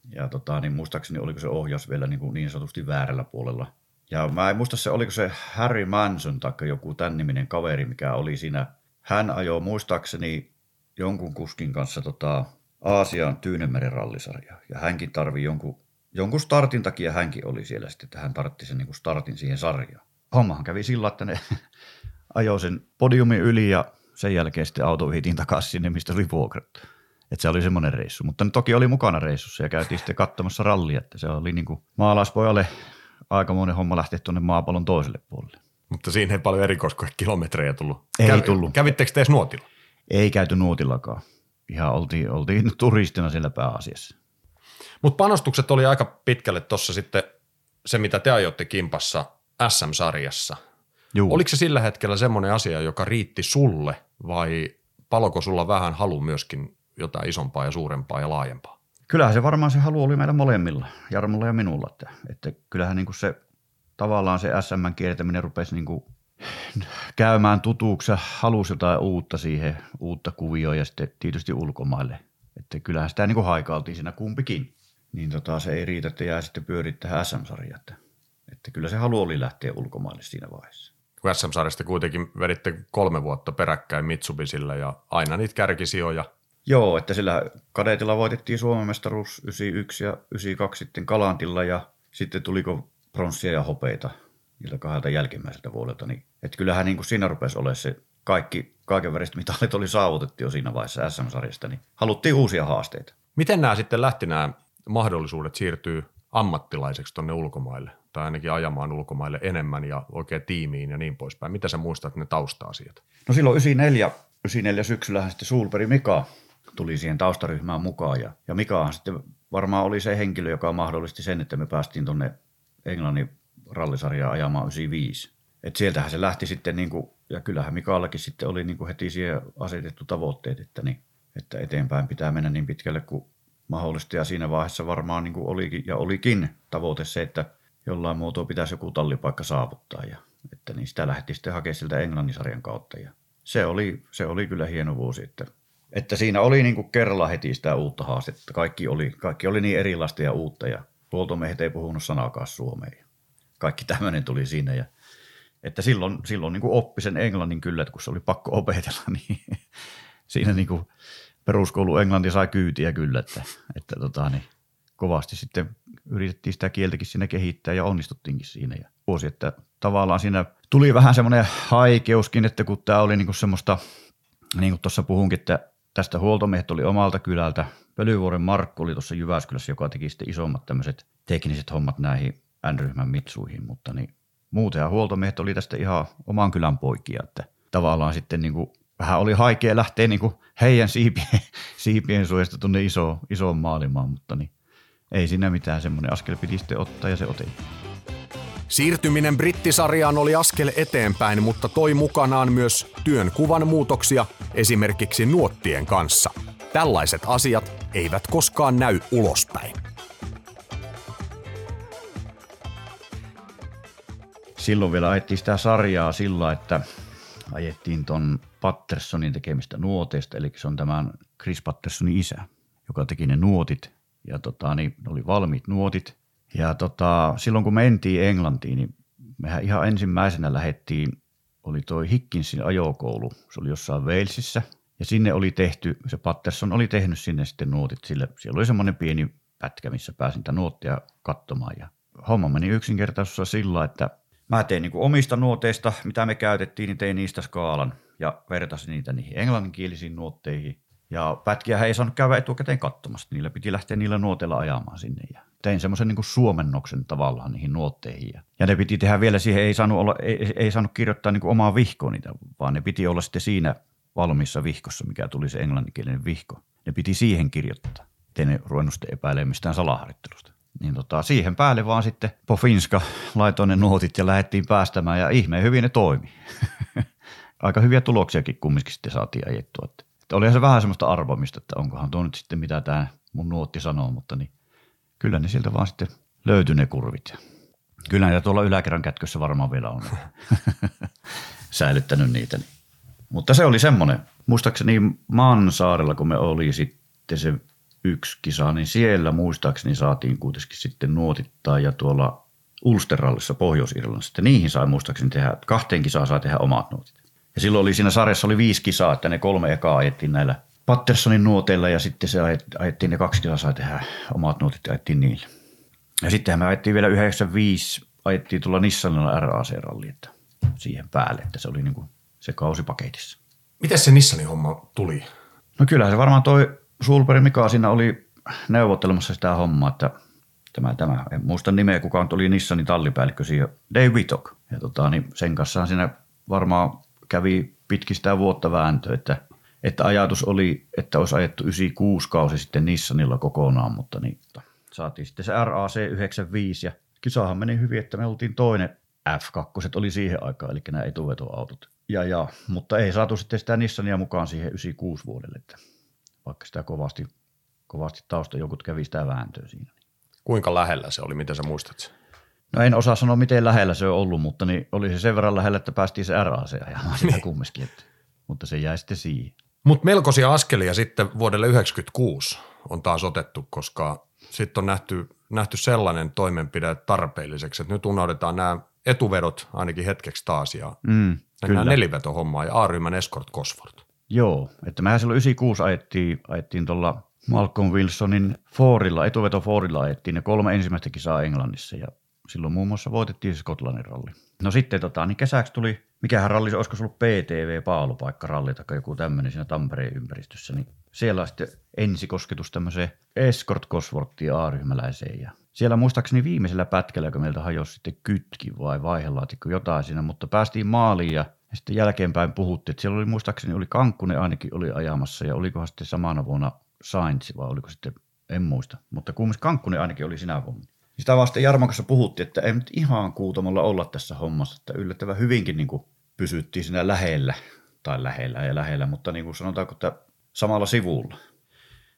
ja tota, niin muistaakseni oliko se ohjaus vielä niin, kuin niin sanotusti väärällä puolella. Ja mä en muista se, oliko se Harry Manson tai joku tämän niminen kaveri, mikä oli siinä. Hän ajoi muistaakseni jonkun kuskin kanssa tota, Aasian Tyynemeren rallisarjaa. Ja hänkin tarvii jonkun, jonkun startin takia hänkin oli siellä sitten, että hän tartti sen niin startin siihen sarjaan. Hommahan kävi sillä, että ne [LAUGHS] ajoi sen podiumin yli ja sen jälkeen sitten auto takaisin sinne, mistä oli vuokrattu. Että se oli semmoinen reissu. Mutta toki oli mukana reissussa ja käytiin sitten katsomassa rallia, että se oli niin kuin maalaispojalle aikamoinen homma lähteä tuonne maapallon toiselle puolelle. Mutta siinä ei paljon erikoiskilometrejä tullut. Ei Kävi, tullut. Kävittekö te edes nuotilla? Ei käyty nuotillakaan. Ihan oltiin, oltiin turistina siellä pääasiassa. Mutta panostukset oli aika pitkälle tuossa sitten se, mitä te ajoitte kimpassa SM-sarjassa. Juu. Oliko se sillä hetkellä semmoinen asia, joka riitti sulle vai paloko sulla vähän halu myöskin jotain isompaa ja suurempaa ja laajempaa? Kyllähän se varmaan se halu oli meillä molemmilla, Jarmolla ja minulla. Että, että kyllähän niin kuin se tavallaan se SM kiertäminen rupesi niin kuin käymään tutuuksi ja halusi jotain uutta siihen, uutta kuvioa ja sitten tietysti ulkomaille. Että kyllähän sitä niin kuin haikailtiin siinä kumpikin. Niin tota, se ei riitä, että jää sitten pyörit tähän SM-sarjaan. Että, että kyllä se halu oli lähteä ulkomaille siinä vaiheessa. SM-sarjasta kuitenkin veditte kolme vuotta peräkkäin Mitsubisille ja aina niitä kärkisijoja – Joo, että sillä kadetilla voitettiin Suomen mestaruus 91 ja 92 sitten Kalantilla ja sitten tuliko pronssia ja hopeita niiltä kahdelta jälkimmäiseltä vuodelta. Niin, että kyllähän niin kuin siinä rupesi olemaan se kaikki, kaiken väriset mitalit oli saavutettu jo siinä vaiheessa SM-sarjasta, niin haluttiin uusia haasteita. Miten nämä sitten lähti nämä mahdollisuudet siirtyy ammattilaiseksi tuonne ulkomaille tai ainakin ajamaan ulkomaille enemmän ja oikein tiimiin ja niin poispäin. Mitä sä muistat ne tausta-asiat? No silloin 94, 94 syksyllähän sitten Sulperi Mika tuli siihen taustaryhmään mukaan. Ja, ja Mikahan sitten varmaan oli se henkilö, joka mahdollisti sen, että me päästiin tuonne Englannin rallisarjaa ajamaan 95. Et sieltähän se lähti sitten, niin kuin, ja kyllähän Mikallakin sitten oli niin kuin heti siihen asetettu tavoitteet, että, niin, että eteenpäin pitää mennä niin pitkälle kuin mahdollista. Ja siinä vaiheessa varmaan niin kuin olikin, ja olikin tavoite se, että jollain muotoa pitäisi joku tallipaikka saavuttaa. Ja, että niin sitä lähti sitten hakemaan siltä Englannin sarjan kautta. Ja se oli, se oli kyllä hieno vuosi, että että siinä oli niin kuin kerralla heti sitä uutta haastetta. Kaikki oli, kaikki oli niin erilaista ja uutta ja huoltomiehet ei puhunut sanakaan suomeen. Kaikki tämmöinen tuli siinä ja että silloin, silloin niin kuin oppi sen englannin kyllä, että kun se oli pakko opetella, [LAUGHS] niin siinä niin kuin peruskoulu englanti sai kyytiä kyllä, että, että tota, niin kovasti sitten yritettiin sitä kieltäkin siinä kehittää ja onnistuttiinkin siinä. Ja vuosi, että tavallaan siinä tuli vähän semmoinen haikeuskin, että kun tämä oli niin kuin semmoista, niin kuin tuossa puhunkin, että tästä huoltomiehet oli omalta kylältä. Pölyvuoren Markku oli tuossa Jyväskylässä, joka teki sitten isommat tämmöiset tekniset hommat näihin N-ryhmän mitsuihin, mutta niin muutenhan huoltomiehet oli tästä ihan oman kylän poikia, että tavallaan sitten niin kuin vähän oli haikea lähteä niin kuin heidän siipien, [LAUGHS] siipien suojasta tuonne iso, isoon maailmaan, mutta niin ei siinä mitään, semmoinen askel piti sitten ottaa ja se otettiin. Siirtyminen brittisarjaan oli askel eteenpäin, mutta toi mukanaan myös työnkuvan muutoksia esimerkiksi nuottien kanssa. Tällaiset asiat eivät koskaan näy ulospäin. Silloin vielä ajettiin sitä sarjaa sillä, että ajettiin ton Pattersonin tekemistä nuoteista, eli se on tämän Chris Pattersonin isä, joka teki ne nuotit. Ja tota, niin oli valmiit nuotit – ja tota, silloin kun mentiin Englantiin, niin mehän ihan ensimmäisenä lähettiin, oli toi Hickinsin ajokoulu. Se oli jossain Walesissa. Ja sinne oli tehty, se Patterson oli tehnyt sinne sitten nuotit. Sille, siellä oli semmoinen pieni pätkä, missä pääsin niitä nuottia katsomaan. Ja homma meni yksinkertaisuudessa sillä, että mä tein niin omista nuoteista, mitä me käytettiin, niin tein niistä skaalan ja vertasin niitä niihin englanninkielisiin nuotteihin. Ja pätkiä ei saanut käydä etukäteen katsomassa. Niillä piti lähteä niillä nuoteilla ajamaan sinne. Ja tein semmoisen niin suomennoksen tavallaan niihin nuotteihin. Ja, ne piti tehdä vielä siihen, ei saanut, olla, ei, ei saanut kirjoittaa niin omaa vihkoa niitä, vaan ne piti olla sitten siinä valmiissa vihkossa, mikä tuli se englanninkielinen vihko. Ne piti siihen kirjoittaa. Tein ne ruvennut sitten epäilemään mistään salaharjoittelusta. Niin tota, siihen päälle vaan sitten Pofinska laitoi ne nuotit ja lähdettiin päästämään ja ihmeen hyvin ne toimi. [LAUGHS] Aika hyviä tuloksiakin kumminkin sitten saatiin ajettua. Että olihan se vähän semmoista arvomista, että onkohan tuo nyt sitten mitä tämä mun nuotti sanoo, mutta niin kyllä ne sieltä vaan sitten löytyi ne kurvit. Kyllä ne tuolla yläkerran kätkössä varmaan vielä on [LAUGHS] säilyttänyt niitä. Mutta se oli semmoinen, muistaakseni Mansaarella, kun me oli sitten se yksi kisa, niin siellä muistaakseni saatiin kuitenkin sitten nuotittaa ja tuolla Ulsterrallissa Pohjois-Irlannissa, niihin sai muistaakseni tehdä, kahteen kisaan sai tehdä omat nuotit. Ja silloin oli siinä sarjassa oli viisi kisaa, että ne kolme ekaa ajettiin näillä Pattersonin nuoteilla ja sitten se ajettiin ne kaksi kisaa sai tehdä omat nuotit ja ajettiin niillä. Ja sittenhän me ajettiin vielä 95, ajettiin tuolla Nissanilla RAC-ralli, että siihen päälle, että se oli niin kuin se kausi paketissa. Miten se Nissanin homma tuli? No kyllähän se varmaan toi Sulperi Mika siinä oli neuvottelemassa sitä hommaa, että tämä, tämä, en muista nimeä, kuka oli Nissanin tallipäällikkö siihen, Dave Whittock. Ja tota, niin sen kanssa siinä varmaan kävi pitkistä vuotta vääntö, että, että ajatus oli, että olisi ajettu 96 kausi sitten Nissanilla kokonaan, mutta niin, saatiin sitten se RAC 95 ja kisahan meni hyvin, että me oltiin toinen F2 oli siihen aikaan, eli nämä etuvetoautot. Ja, ja, mutta ei saatu sitten sitä Nissania mukaan siihen 96 vuodelle, että vaikka sitä kovasti, kovasti taustajokut kävi sitä vääntöä siinä. Kuinka lähellä se oli, mitä sä muistat? No en osaa sanoa, miten lähellä se on ollut, mutta niin oli se sen verran lähellä, että päästiin se RAC ajamaan [LAUGHS] sitä niin. kumminkin, että, mutta se jäi sitten siihen. Mutta melkoisia askelia sitten vuodelle 1996 on taas otettu, koska sitten on nähty, nähty sellainen toimenpide tarpeelliseksi, että nyt unohdetaan nämä etuvedot ainakin hetkeksi taas ja mm, mennään nelivetohommaan ja A-ryhmän Escort Cosford. Joo, että mehän silloin 96 ajettiin, ajettiin tuolla Malcolm Wilsonin Fordilla, etuveto Fordilla ajettiin ne kolme ensimmäistä kisaa Englannissa ja silloin muun muassa voitettiin Skotlannin ralli. No sitten tota, niin kesäksi tuli, mikähän ralli, olisiko se ollut PTV ralli tai joku tämmöinen siinä Tampereen ympäristössä, niin siellä sitten ensikosketus tämmöiseen Escort Cosworthiin A-ryhmäläiseen ja siellä muistaakseni viimeisellä pätkällä, kun meiltä hajosi sitten kytki vai vaihelaatikko jotain siinä, mutta päästiin maaliin ja ja sitten jälkeenpäin puhuttiin, että siellä oli muistaakseni oli Kankkunen ainakin oli ajamassa ja olikohan sitten samana vuonna Sainz vai oliko sitten, en muista. Mutta kumminkin Kankkunen ainakin oli sinä vuonna. Sitä vasta Jarmon kanssa puhuttiin, että ei nyt ihan kuutamolla olla tässä hommassa, että yllättävän hyvinkin niin pysyttiin siinä lähellä, tai lähellä ja lähellä, mutta niin kuin sanotaanko, että samalla sivulla.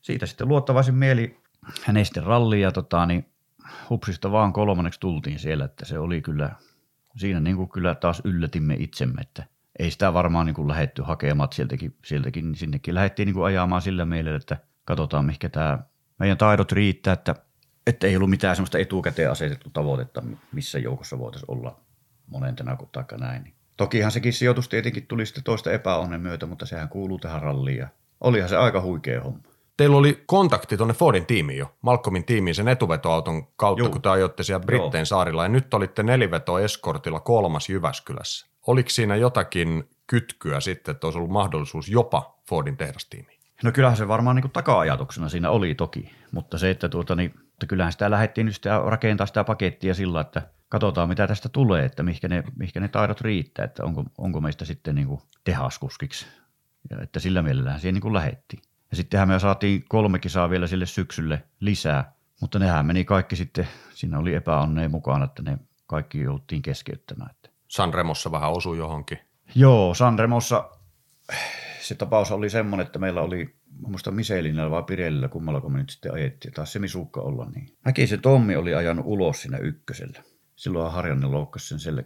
Siitä sitten luottavaisin mieli hänen sitten ralliin ja tota, niin hupsista vaan kolmanneksi tultiin siellä, että se oli kyllä siinä niin kuin kyllä taas yllätimme itsemme, että ei sitä varmaan niin kuin lähetty hakemaan sieltäkin, sieltäkin sinnekin lähdettiin niin kuin ajamaan sillä mielellä, että katsotaan mikä tämä meidän taidot riittää, että, että ei ollut mitään semmoista etukäteen asetettu tavoitetta, missä joukossa voitaisiin olla monentena kuin taikka näin. Tokihan sekin sijoitus tietenkin tuli sitten toista epäonnen myötä, mutta sehän kuuluu tähän ralliin ja olihan se aika huikea homma teillä oli kontakti tuonne Fordin tiimiin jo, Malcolmin tiimiin sen etuvetoauton kautta, Juu. kun te ajoitte siellä Britteen Joo. saarilla. Ja nyt olitte neliveto eskortilla kolmas Jyväskylässä. Oliko siinä jotakin kytkyä sitten, että olisi ollut mahdollisuus jopa Fordin tehdastiimiin? No kyllähän se varmaan niin taka-ajatuksena siinä oli toki, mutta se, että, tuota, niin, että kyllähän sitä lähdettiin nyt sitä rakentaa sitä pakettia sillä, että katsotaan mitä tästä tulee, että mihinkä ne, mihinkä ne taidot riittää, että onko, onko meistä sitten niin kuin tehaskuskiksi. Ja että sillä mielellään siihen niin kuin lähettiin. Ja sittenhän me saatiin kolme kisaa vielä sille syksylle lisää, mutta nehän meni kaikki sitten, siinä oli epäonneen mukana, että ne kaikki jouttiin keskeyttämään. Sanremossa vähän osui johonkin. Joo, Sanremossa se tapaus oli semmoinen, että meillä oli, muista Miselinillä vai Pirellillä, kummalla me nyt sitten ajettiin, taas se misukka olla niin. se Tommi oli ajanut ulos siinä ykkösellä. Silloin Harjanne loukkasi sen sel,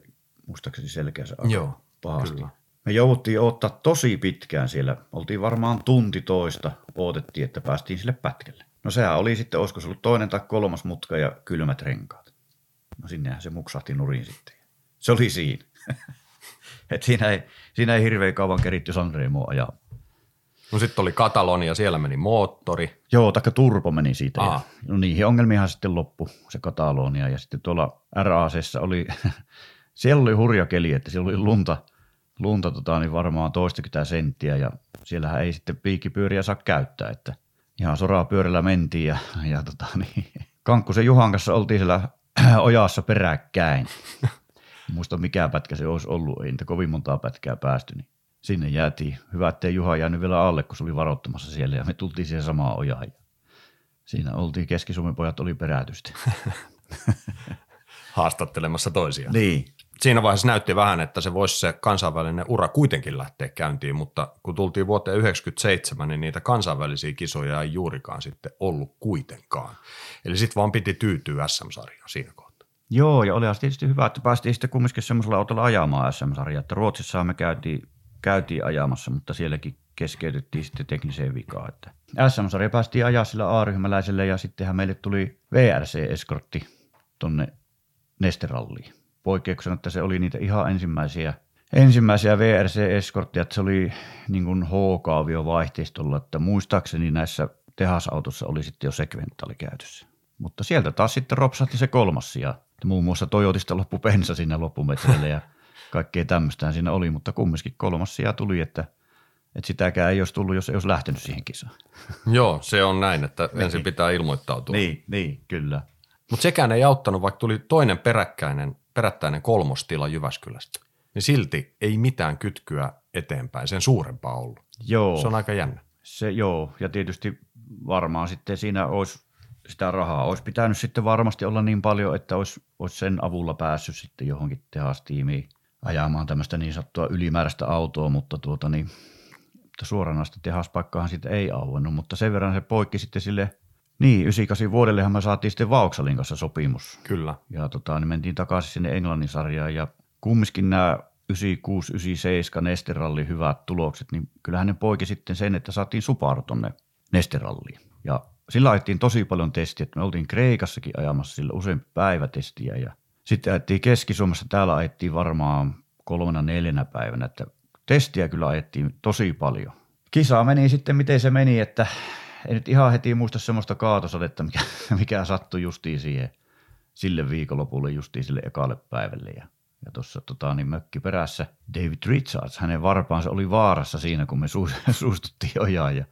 muistaakseni selkeänsä Joo, pahasti. Kyllä. Me jouduttiin ottaa tosi pitkään siellä. Oltiin varmaan tunti toista, odotettiin, että päästiin sille pätkälle. No sehän oli sitten, olisiko se ollut toinen tai kolmas mutka ja kylmät renkaat. No sinnehän se muksahti nurin sitten. Se oli siinä. [LAUGHS] Et siinä, ei, siinä ei hirveän kauan keritty Sanremoa ajaa. No sitten oli Katalonia, siellä meni moottori. Joo, taikka turpo meni siitä. Ja, Aa. no niihin ongelmiinhan sitten loppu se Katalonia. Ja sitten tuolla RACssä oli, [LAUGHS] siellä oli hurja keli, että siellä oli lunta, lunta tota, niin varmaan toistakymmentä senttiä ja siellähän ei sitten piikkipyöriä saa käyttää, että ihan soraa pyörällä mentiin ja, ja tota, [LAUGHS] niin, Kankkusen Juhan kanssa oltiin siellä [CLEARS THROAT] ojassa peräkkäin. [LAUGHS] Muista mikä pätkä se olisi ollut, ei niitä kovin montaa pätkää päästy, niin sinne jäätiin. Hyvä, ettei Juha jäänyt vielä alle, kun se oli varoittamassa siellä ja me tultiin siihen samaan ojaan. Ja siinä oltiin, keski pojat oli perätysti. [LAUGHS] haastattelemassa toisiaan. Niin. Siinä vaiheessa näytti vähän, että se voisi se kansainvälinen ura kuitenkin lähteä käyntiin, mutta kun tultiin vuoteen 1997, niin niitä kansainvälisiä kisoja ei juurikaan sitten ollut kuitenkaan. Eli sitten vaan piti tyytyä SM-sarjaan siinä kohtaa. Joo, ja oli tietysti hyvä, että päästiin sitten kumminkin semmoisella autolla ajamaan SM-sarjaa, että Ruotsissa me käytiin, käytiin ajamassa, mutta sielläkin keskeytyttiin sitten tekniseen vikaan. Että SM-sarja päästiin ajaa sillä A-ryhmäläisellä ja sittenhän meille tuli VRC-eskortti tonne Nesteralliin. Poikkeuksena, että se oli niitä ihan ensimmäisiä, ensimmäisiä VRC-eskortteja, että se oli niin kuin H-kaavio vaihteistolla, että muistaakseni näissä tehasautossa oli sitten jo sekventaali käytössä. Mutta sieltä taas sitten ropsahti se kolmas sija. Muun muassa Toyotista loppu pensa siinä loppumetreillä ja kaikkea tämmöistä siinä oli, mutta kumminkin kolmas sija tuli, että, että sitäkään ei olisi tullut, jos ei olisi lähtenyt siihen kisaan. [LAUGHS] Joo, se on näin, että ensin pitää ilmoittautua. Niin, niin, kyllä. Mutta sekään ei auttanut, vaikka tuli toinen peräkkäinen, perättäinen kolmostila Jyväskylästä. Niin silti ei mitään kytkyä eteenpäin, sen suurempaa ollut. Joo. Se on aika jännä. Se joo, ja tietysti varmaan sitten siinä olisi sitä rahaa. Olisi pitänyt sitten varmasti olla niin paljon, että olisi, olisi sen avulla päässyt sitten johonkin tehastiimiin ajamaan tämmöistä niin sanottua ylimääräistä autoa, mutta tuota niin, mutta suoranaista tehaspaikkaahan sitten ei auennut, mutta sen verran se poikki sitten sille, niin 98 vuodellehan me saatiin sitten Vauxhallin kanssa sopimus. Kyllä. Ja tota, niin mentiin takaisin sinne Englannin sarjaan ja kumminkin nämä 96, 97 Nesterallin hyvät tulokset, niin kyllähän ne poiki sitten sen, että saatiin Subaru tonne Nesteralliin. Ja sillä ajettiin tosi paljon testiä, että me oltiin Kreikassakin ajamassa sillä usein päivätestiä ja sitten ajettiin Keski-Suomessa, täällä ajettiin varmaan kolmena neljänä päivänä, että testiä kyllä ajettiin tosi paljon. Kisa meni sitten miten se meni, että ei nyt ihan heti muista semmoista kaatosadetta, mikä, [LAUGHS] mikä sattui justiin siihen sille viikonlopulle justiin sille ekalle päivälle. Ja, ja tuossa tota, niin mökki perässä David Richards, hänen varpaansa oli vaarassa siinä, kun me su, [LAUGHS] suustuttiin ojaan ja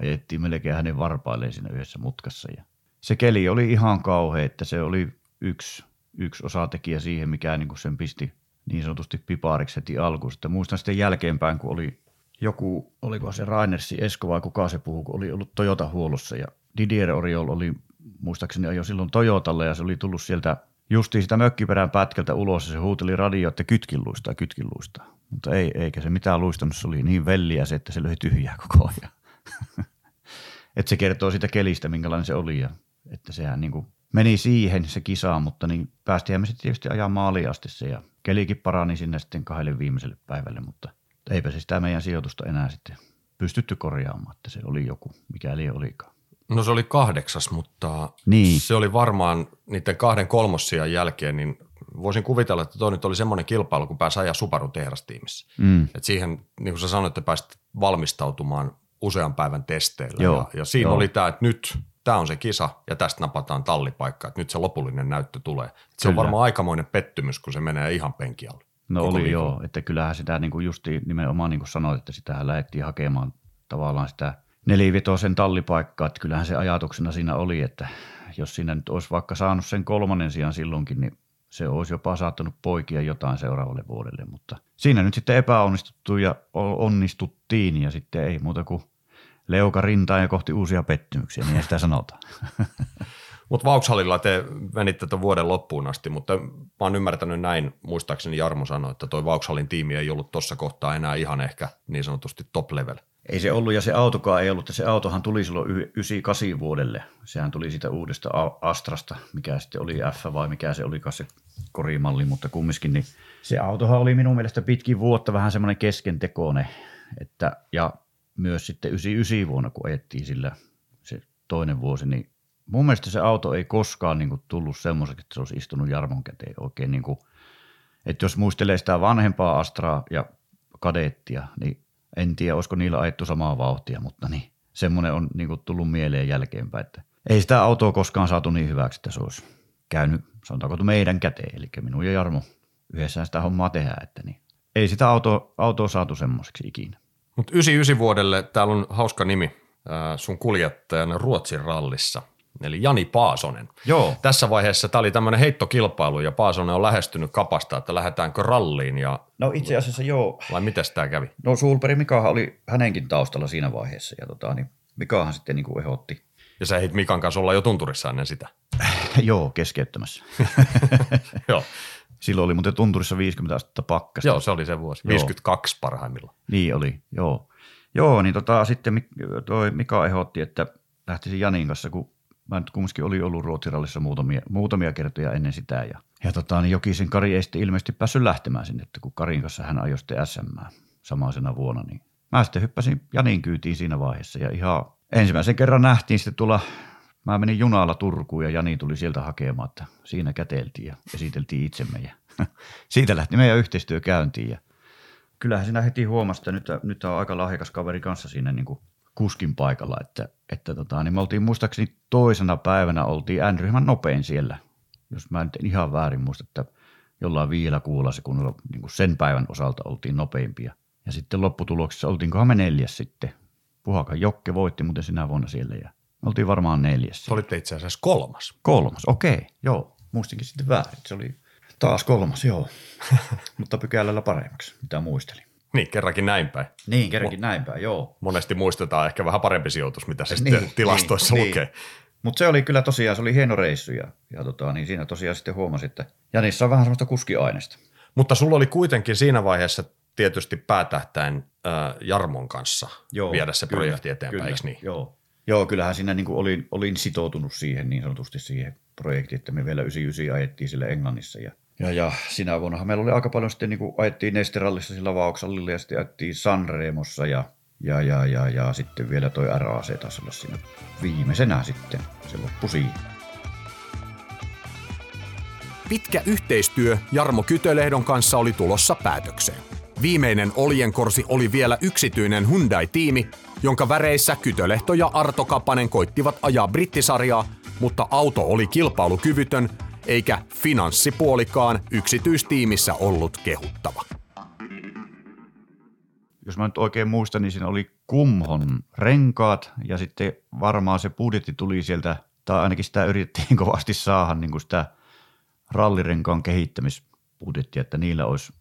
ajettiin melkein hänen varpailleen siinä yhdessä mutkassa. Ja se keli oli ihan kauhea, että se oli yksi, yksi osatekijä siihen, mikä niin kuin sen pisti niin sanotusti pipariksi heti alkuun. Sitten muistan sitten jälkeenpäin, kun oli joku, oliko se Rainersi Esko vai kuka se puhuu, kun oli ollut Toyota huollossa ja Didier Oriol oli muistaakseni jo silloin Toyotalle ja se oli tullut sieltä justiin sitä mökkiperän pätkältä ulos ja se huuteli radio, että kytkin luistaa, kytkin luistaa. Mutta ei, eikä se mitään luistanut, se oli niin velliä se, että se löi tyhjää koko ajan. [LAUGHS] että se kertoo sitä kelistä, minkälainen se oli ja että sehän niin kuin meni siihen se kisa, mutta niin päästiinhän me sitten tietysti ajaa maaliin asti se ja kelikin parani sinne sitten kahdelle viimeiselle päivälle, mutta eipä se sitä meidän sijoitusta enää sitten pystytty korjaamaan, että se oli joku, mikäli olikaan. No se oli kahdeksas, mutta Niin. se oli varmaan niiden kahden kolmossian jälkeen, niin voisin kuvitella, että toi nyt oli semmoinen kilpailu, kun pääsi ajaa Subaru tehdastiimissä. Mm. Et siihen, niin kuin sä sanoit, että pääsit valmistautumaan usean päivän testeillä. Joo, ja, ja siinä joo. oli tämä, että nyt tämä on se kisa ja tästä napataan tallipaikka, että nyt se lopullinen näyttö tulee. Se on Kyllä. varmaan aikamoinen pettymys, kun se menee ihan penkialle. No oli viikon. joo, että kyllähän sitä niin kuin justiin nimenomaan niin kuin sanoit, että sitä lähdettiin hakemaan tavallaan sitä nelivitosen tallipaikkaa, että kyllähän se ajatuksena siinä oli, että jos siinä nyt olisi vaikka saanut sen kolmannen sijaan silloinkin, niin se olisi jopa saattanut poikia jotain seuraavalle vuodelle, mutta siinä nyt sitten epäonnistuttu ja onnistuttiin ja sitten ei muuta kuin leuka rintaan ja kohti uusia pettymyksiä, niin sitä sanotaan. [LAUGHS] Mutta Vauxhallilla te menitte tuon vuoden loppuun asti, mutta mä oon ymmärtänyt näin, muistaakseni Jarmo sanoi, että toi Vauxhallin tiimi ei ollut tuossa kohtaa enää ihan ehkä niin sanotusti top level. Ei se ollut ja se autokaan ei ollut. Se autohan tuli silloin y- 98 vuodelle. Sehän tuli siitä uudesta Astrasta, mikä sitten oli F vai mikä se oli se korimalli, mutta kumminkin niin se autohan oli minun mielestä pitkin vuotta vähän semmoinen keskentekoinen. Että, ja myös sitten 99 vuonna, kun ajettiin sillä se toinen vuosi, niin mun mielestä se auto ei koskaan niin kuin, tullut semmoiseksi, että se olisi istunut Jarmon käteen oikein niin kuin, että jos muistelee sitä vanhempaa Astraa ja kadettia, niin En tiedä, olisiko niillä ajettu samaa vauhtia, mutta niin, semmoinen on niin kuin tullut mieleen jälkeenpäin, että ei sitä autoa koskaan saatu niin hyväksi, että se olisi käynyt, sanotaanko meidän käteen, eli minun ja Jarmo yhdessä sitä hommaa tehdään, että niin. Ei sitä autoa, autoa saatu semmoiseksi ikinä. Mutta 99 vuodelle täällä on hauska nimi äh, sun kuljettajana Ruotsin rallissa, eli Jani Paasonen. Joo. Tässä vaiheessa tämä oli tämmöinen heittokilpailu ja Paasonen on lähestynyt kapasta, että lähdetäänkö ralliin ja No itse asiassa joo. vai miten tämä kävi? No Sulperi Mikahan oli hänenkin taustalla siinä vaiheessa ja tota, niin Mikahan sitten niin kuin ehdotti. Ja sä ehdit Mikan kanssa olla jo tunturissa ennen sitä. [LAUGHS] joo, keskeyttämässä. [LAUGHS] Joo. Silloin oli muuten tunturissa 50 astetta pakkasta. Joo, se oli se vuosi. Joo. 52 parhaimmillaan. Niin oli, joo. Joo, niin tota, sitten toi Mika ehdotti, että lähtisi Janin kanssa, kun mä nyt kumminkin oli ollut Ruotsirallissa muutamia, muutamia kertoja ennen sitä. Ja, ja tota, niin Jokisen Kari ei sitten ilmeisesti päässyt lähtemään sinne, että kun Karin kanssa hän ajoi sitten SM samaisena vuonna, niin mä sitten hyppäsin Janin kyytiin siinä vaiheessa ja ihan ensimmäisen kerran nähtiin sitten tulla Mä menin junalla Turkuun ja Jani tuli sieltä hakemaan, että siinä käteltiin ja esiteltiin itsemme. Ja [LAUGHS] siitä lähti meidän yhteistyö käyntiin. Ja kyllähän siinä heti huomasi, että nyt, nyt on aika lahjakas kaveri kanssa siinä niin kuin kuskin paikalla. Että, että tota, niin me oltiin muistaakseni toisena päivänä oltiin N-ryhmän nopein siellä. Jos mä nyt en ihan väärin muista, että jollain viillä kuulla sekunnilla niin kuin sen päivän osalta oltiin nopeimpia. Ja sitten lopputuloksessa oltiinkohan me neljäs sitten. Puhakan Jokke voitti muuten sinä vuonna siellä ja oltiin varmaan neljäs. Se olitte itse asiassa kolmas. Kolmas, okei, joo. Muistinkin sitten väärin. Se oli taas kolmas, joo. [LAUGHS] Mutta pykälällä paremmaksi, mitä muistelin. Niin, kerrankin näin päin. Niin, kerrankin näin päin, joo. Monesti muistetaan ehkä vähän parempi sijoitus, mitä se sitten tilastoissa niin, lukee. Niin. Mutta se oli kyllä tosiaan, se oli hieno reissu ja, ja tota, niin siinä tosiaan sitten huomasi, että Janissa on vähän semmoista kuskiaineesta. Mutta sulla oli kuitenkin siinä vaiheessa tietysti päätähtäen äh, Jarmon kanssa Joo, viedä se kyllä, projekti eteenpäin, kyllä, eikö niin? Joo. Joo, kyllähän siinä niin kuin olin, olin sitoutunut siihen niin sanotusti siihen projektiin, että me vielä 99 ajettiin sille Englannissa. Ja, ja, ja sinä vuonnahan meillä oli aika paljon sitten, niin kuin ajettiin Nesterallissa sillä Vauksallilla ja sitten ajettiin Sanremossa ja, ja, ja, ja, ja sitten vielä toi RAC taisi olla siinä viimeisenä sitten. Se loppui siihen. Pitkä yhteistyö Jarmo Kytölehdon kanssa oli tulossa päätökseen. Viimeinen oljenkorsi oli vielä yksityinen Hyundai-tiimi, jonka väreissä Kytölehto ja Arto Kapanen koittivat ajaa brittisarjaa, mutta auto oli kilpailukyvytön, eikä finanssipuolikaan yksityistiimissä ollut kehuttava. Jos mä nyt oikein muistan, niin siinä oli Kumhon renkaat ja sitten varmaan se budjetti tuli sieltä, tai ainakin sitä yritettiin [LAUGHS] kovasti saada niin kuin sitä rallirenkaan kehittämisbudjettia, että niillä olisi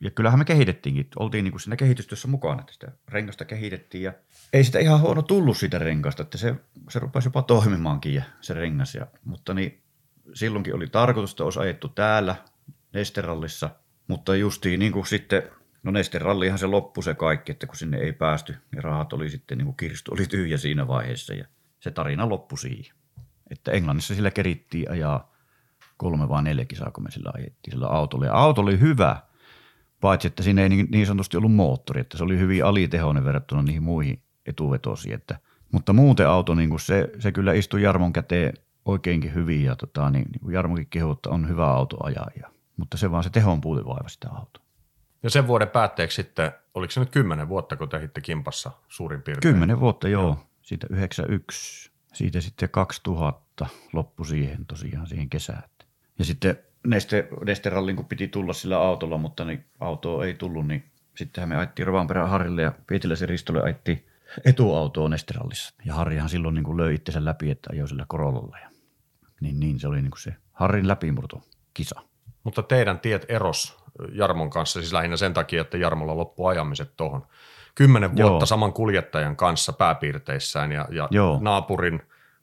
ja kyllähän me kehitettiinkin, oltiin niin kuin siinä kehitystyössä mukana, että sitä rengasta kehitettiin ja ei sitä ihan huono tullut siitä rengasta, että se, se rupesi jopa toimimaankin ja se rengas. Ja, mutta niin, silloinkin oli tarkoitus, että olisi ajettu täällä Nesterallissa, mutta justiin niin kuin sitten, no Nesterallihan se loppui se kaikki, että kun sinne ei päästy, niin rahat oli sitten, niin kuin kirstu oli tyhjä siinä vaiheessa ja se tarina loppui siihen. Että Englannissa sillä kerittiin ajaa kolme vai neljä kisaa, kun me sillä ajettiin sillä autolla. Ja auto oli hyvä, paitsi että siinä ei niin, niin sanotusti ollut moottori, että se oli hyvin alitehoinen verrattuna niihin muihin etuvetosiin. Että, mutta muuten auto, niin kuin se, se kyllä istui Jarmon käteen oikeinkin hyvin ja tota, niin, niin kuin Jarmonkin kehu, että on hyvä auto ajaa. Ja, mutta se vaan se tehon puute vaiva sitä autoa. Ja sen vuoden päätteeksi sitten, oliko se nyt kymmenen vuotta, kun tehitte kimpassa suurin piirtein? Kymmenen vuotta, joo. joo. Siitä 91. Siitä sitten 2000 loppu siihen tosiaan siihen kesään. Ja sitten Neste, Nesterallin, kun piti tulla sillä autolla, mutta niin auto ei tullut, niin sittenhän me ajettiin Rovanperän Harrille ja Pietiläisen Ristolle ajettiin etuautoa Nesterallissa. Ja Harrihan silloin niin kuin löi itsensä läpi, että ajoi sillä Korollalla. Ja niin, niin se oli niin kuin se Harrin läpimurto kisa. Mutta teidän tiet eros Jarmon kanssa, siis lähinnä sen takia, että Jarmolla loppu ajamiset tuohon. Kymmenen vuotta Joo. saman kuljettajan kanssa pääpiirteissään ja, ja Joo. naapurin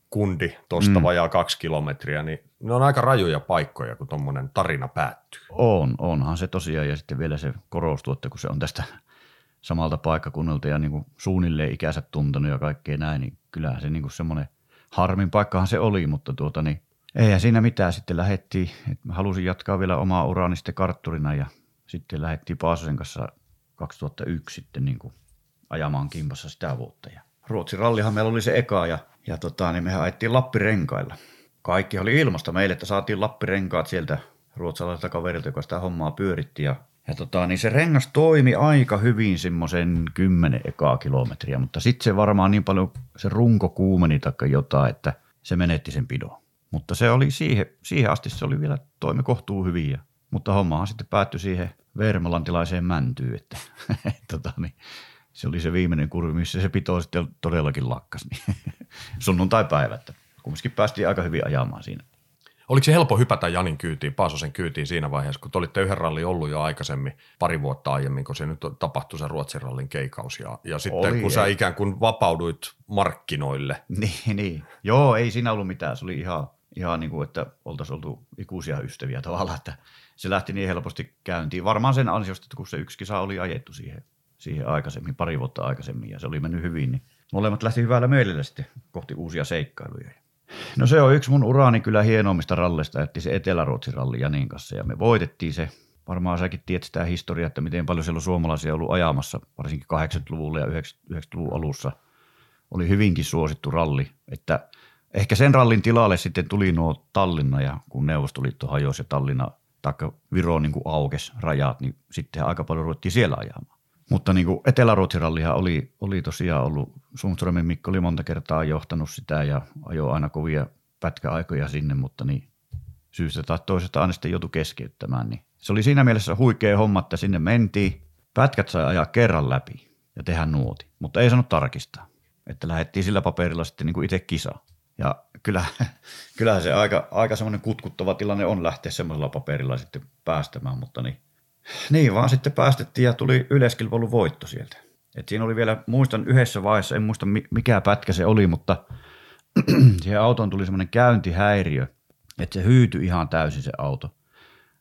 kundi tuosta mm. vajaa kaksi kilometriä, niin ne on aika rajuja paikkoja, kun tuommoinen tarina päättyy. On, onhan se tosiaan ja sitten vielä se korostuu, että kun se on tästä samalta paikkakunnalta ja niin kuin suunnilleen ikänsä tuntenut ja kaikkea näin, niin kyllähän se niin kuin semmoinen harmin paikkahan se oli, mutta tuota niin, eihän siinä mitään. Sitten lähettiin, että mä halusin jatkaa vielä omaa uraani sitten kartturina ja sitten lähettiin Paasosen kanssa 2001 sitten niin kuin ajamaan kimpassa sitä vuotta. Ja Ruotsin rallihan meillä oli se eka ja, ja tota, niin mehän ajettiin Lappirenkailla. Kaikki oli ilmasta meille, että saatiin Lappirenkaat sieltä ruotsalaiselta kaverilta, joka sitä hommaa pyöritti ja Ja tota, niin se rengas toimi aika hyvin semmoisen kymmenen ekaa kilometriä, mutta sitten se varmaan niin paljon se runko kuumeni taikka jotain, että se menetti sen pidon. Mutta se oli siihen, siihen asti se oli vielä toimi kohtuu hyvin. Ja, mutta hommahan sitten päättyi siihen vermolantilaiseen mäntyyn, että [LAUGHS] tota, niin, se oli se viimeinen kurvi, missä se pito sitten todellakin lakkas. Niin [LAUGHS] sunnuntai-päivä, että kumminkin päästiin aika hyvin ajamaan siinä. Oliko se helppo hypätä Janin kyytiin, Paasosen kyytiin siinä vaiheessa, kun te olitte yhden rallin ollut jo aikaisemmin, pari vuotta aiemmin, kun se nyt tapahtui se Ruotsin rallin keikaus. Ja, ja sitten oli, kun ei. sä ikään kuin vapauduit markkinoille. [LAUGHS] Niin, niin. Joo, ei siinä ollut mitään. Se oli ihan, ihan niin kuin, että oltaisiin oltu ikuisia ystäviä tavallaan, että se lähti niin helposti käyntiin. Varmaan sen ansiosta, että kun se yksi kisa oli ajettu siihen, siihen aikaisemmin, pari vuotta aikaisemmin, ja se oli mennyt hyvin, niin molemmat lähti hyvällä mielellä sitten kohti uusia seikkailuja. No se on yksi mun uraani kyllä hienoimmista ralleista, että se Etelä-Ruotsin ralli Janin kanssa ja me voitettiin se. Varmaan säkin tiedät sitä historiaa, että miten paljon siellä on suomalaisia ollut ajamassa, varsinkin 80-luvulla ja 90-luvun alussa. Oli hyvinkin suosittu ralli, että ehkä sen rallin tilalle sitten tuli nuo Tallinna ja kun Neuvostoliitto hajosi ja Tallinna taikka Viro niin aukesi rajat, niin sitten aika paljon ruvettiin siellä ajamaan. Mutta niin kuin Etelä-Ruotsin rallihan oli, oli tosiaan ollut, Sundströmin Mikko oli monta kertaa johtanut sitä ja ajoi aina kovia pätkäaikoja sinne, mutta niin syystä tai toisesta aina sitten joutui keskeyttämään. Niin se oli siinä mielessä huikea homma, että sinne mentiin, pätkät sai ajaa kerran läpi ja tehdä nuoti, mutta ei saanut tarkistaa. Että lähdettiin sillä paperilla sitten niin kuin itse kisaa. Ja kyllä, [LAUGHS] kyllähän se aika, aika semmoinen kutkuttava tilanne on lähteä semmoisella paperilla sitten päästämään, mutta niin – niin vaan sitten päästettiin ja tuli yleiskilpailun voitto sieltä. Et siinä oli vielä, muistan yhdessä vaiheessa, en muista mikä pätkä se oli, mutta [CLEARS THROAT] siihen autoon tuli semmoinen käyntihäiriö, että se hyytyi ihan täysin se auto.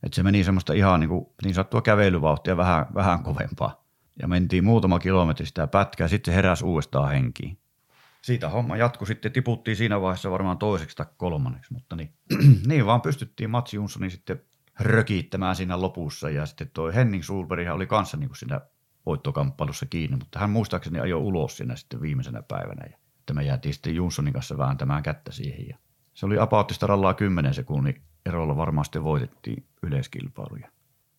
Että se meni semmoista ihan niin, kuin, niin sattua kävelyvauhtia vähän, vähän kovempaa. Ja mentiin muutama kilometri sitä pätkää, sitten se heräsi uudestaan henkiin. Siitä homma jatkui sitten, tiputtiin siinä vaiheessa varmaan toiseksi tai kolmanneksi, mutta niin, [CLEARS THROAT] niin vaan pystyttiin Mats Jonssonin sitten rökittämään siinä lopussa. Ja sitten toi Henning Sulberg oli kanssa niin kuin siinä voittokamppailussa kiinni, mutta hän muistaakseni ajoi ulos siinä sitten viimeisenä päivänä. Ja että me jäätiin sitten Jonssonin kanssa vääntämään kättä siihen. Ja se oli apauttista rallaa 10 sekunnin erolla varmaan sitten voitettiin yleiskilpailuja.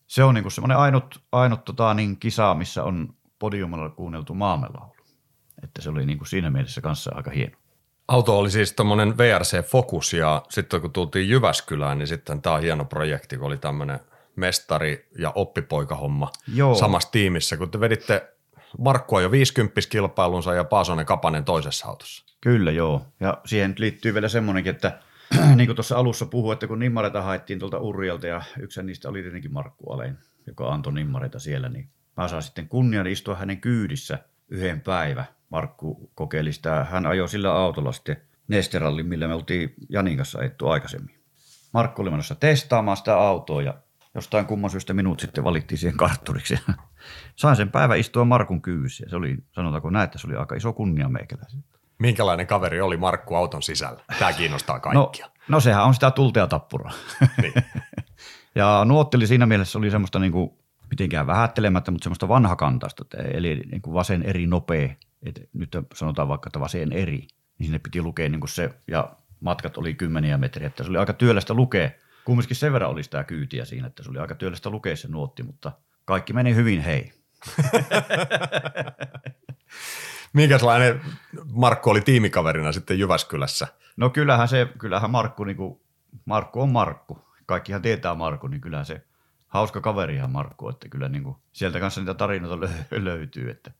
Se on niin semmoinen ainut, ainut tota, niin kisa, missä on podiumilla kuunneltu maamelaulu. Että se oli niin kuin siinä mielessä kanssa aika hieno. Auto oli siis tämmöinen VRC Focus ja sitten kun tultiin Jyväskylään, niin sitten tämä on hieno projekti, kun oli tämmöinen mestari- ja oppipoikahomma Joo. samassa tiimissä, kun te veditte Markkua jo 50 kilpailunsa ja Paasonen Kapanen toisessa autossa. Kyllä joo, ja siihen liittyy vielä semmoinenkin, että [CLEARS THROAT] niin kuin tuossa alussa puhui, että kun nimmareita haettiin tuolta Urjalta ja yksi niistä oli tietenkin Markku Alein, joka antoi nimmareita siellä, niin mä saan sitten kunnian istua hänen kyydissä yhden päivän Markku kokeili sitä. Hän ajoi sillä autolla sitten Nesterallin, millä me oltiin Janin kanssa ajettu aikaisemmin. Markku oli menossa testaamaan sitä autoa ja jostain kumman syystä minut sitten valittiin siihen kartturiksi. [LAUGHS] Sain sen päivän istua Markun kyyssä ja se oli, sanotaanko näin, että se oli aika iso kunnia meikäläisen. Minkälainen kaveri oli Markku auton sisällä? Tämä kiinnostaa no, kaikkia. No, no sehän on sitä tultea tappuraa. Niin. [LAUGHS] ja nuotteli siinä mielessä oli semmoista niin kuin, mitenkään vähättelemättä, mutta semmoista vanhakantaista, eli niin kuin vasen eri nopea et nyt sanotaan vaikka, että vaseen eri, niin sinne piti lukea niin kuin se, ja matkat oli kymmeniä metriä, että se oli aika työlästä lukea. Kumminkin sen verran oli sitä kyytiä siinä, että se oli aika työlästä lukea se nuotti, mutta kaikki meni hyvin hei. [LAUGHS] Minkälainen Markku oli tiimikaverina sitten Jyväskylässä? No kyllähän se, kyllähän Markku, niin kuin, Markku on Markku. Kaikkihan tietää Markku, niin kyllähän se hauska kaverihan Markku, että kyllä niin kuin, sieltä kanssa niitä tarinoita löytyy, että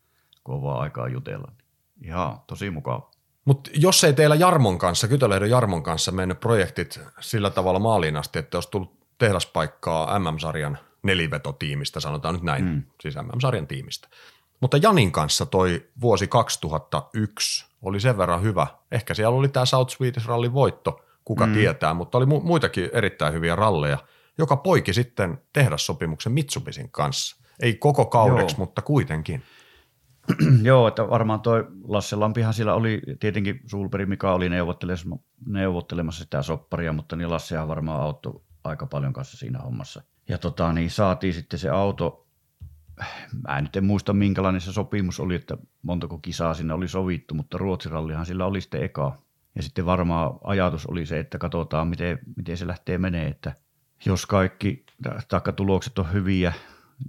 kun on vaan aikaa jutella. Niin ihan tosi mukava. Mutta jos ei teillä Jarmon kanssa, Kytölehdon Jarmon kanssa mennyt projektit sillä tavalla maaliin asti, että olisi tullut tehdaspaikkaa MM-sarjan nelivetotiimistä, sanotaan nyt näin, mm. siis MM-sarjan tiimistä. Mutta Janin kanssa toi vuosi 2001 oli sen verran hyvä. Ehkä siellä oli tämä South Swedish Rallin voitto, kuka mm. tietää, mutta oli mu- muitakin erittäin hyviä ralleja, joka poiki sitten tehdassopimuksen Mitsubisin kanssa. Ei koko kaudeksi, Joo. mutta kuitenkin. [CLEARS THROAT] Joo, että varmaan toi Lasse Lampihan siellä oli, tietenkin Sulperi Mika oli neuvottelemassa, neuvottelemassa sitä sopparia, mutta niin Lassehan varmaan auttoi aika paljon kanssa siinä hommassa. Ja tota, niin saatiin sitten se auto, [CLEARS THROAT] mä en nyt en muista minkälainen se sopimus oli, että montako kisaa siinä oli sovittu, mutta Ruotsirallihan sillä oli sitten eka. Ja sitten varmaan ajatus oli se, että katsotaan miten, miten se lähtee menee, että jos kaikki takkatulokset on hyviä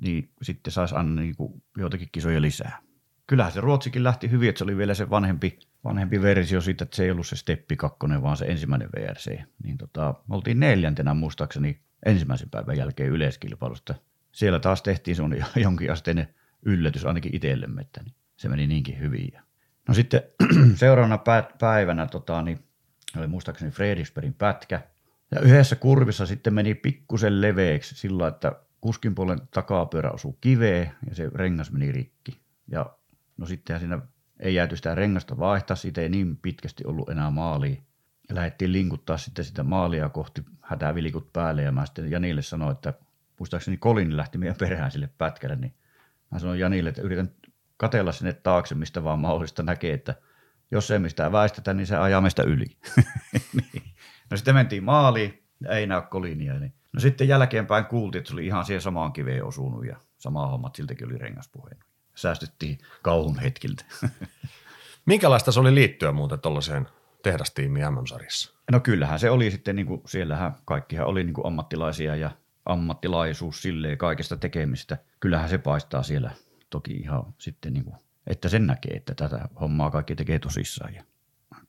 niin sitten saisi aina niin kuin joitakin kisoja lisää. Kyllähän se Ruotsikin lähti hyvin, että se oli vielä se vanhempi, vanhempi versio siitä, että se ei ollut se Steppi 2, vaan se ensimmäinen VRC. Niin tota, me oltiin neljäntenä muistaakseni ensimmäisen päivän jälkeen yleiskilpailusta. Siellä taas tehtiin sun jonkinasteinen yllätys ainakin itsellemme, että niin se meni niinkin hyvin. No sitten [CLEARS THROAT] seuraavana päivänä tota, niin oli muistaakseni Fredriksbergin pätkä. Ja yhdessä kurvissa sitten meni pikkusen leveäksi sillä, että kuskin puolen takapyörä osui kiveen ja se rengas meni rikki. Ja no sittenhän siinä ei jääty sitä rengasta vaihtaa, siitä ei niin pitkästi ollut enää maalia. Ja lähdettiin linkuttaa sitten sitä maalia kohti hätävilikut päälle ja mä sitten Janille sanoin, että muistaakseni Kolin lähti meidän perään sille pätkälle, niin mä sanoin Janille, että yritän katella sinne taakse, mistä vaan mahdollista näkee, että jos ei mistään väistetä, niin se ajaa meistä yli. [LAUGHS] niin. No sitten mentiin maaliin, ei näy kolinia. Niin. No sitten jälkeenpäin kuultiin, että se oli ihan siihen samaan kiveen osunut ja sama homma, että siltäkin oli rengaspuheen. Säästettiin kauhun hetkiltä. [LAUGHS] Minkälaista se oli liittyä muuten tuollaiseen tehdastiimiin MM-sarjassa? No kyllähän se oli sitten, niin kuin, siellähän kaikkihan oli niin kuin ammattilaisia ja ammattilaisuus silleen kaikesta tekemistä. Kyllähän se paistaa siellä toki ihan sitten, niin kuin, että sen näkee, että tätä hommaa kaikki tekee tosissaan. Ja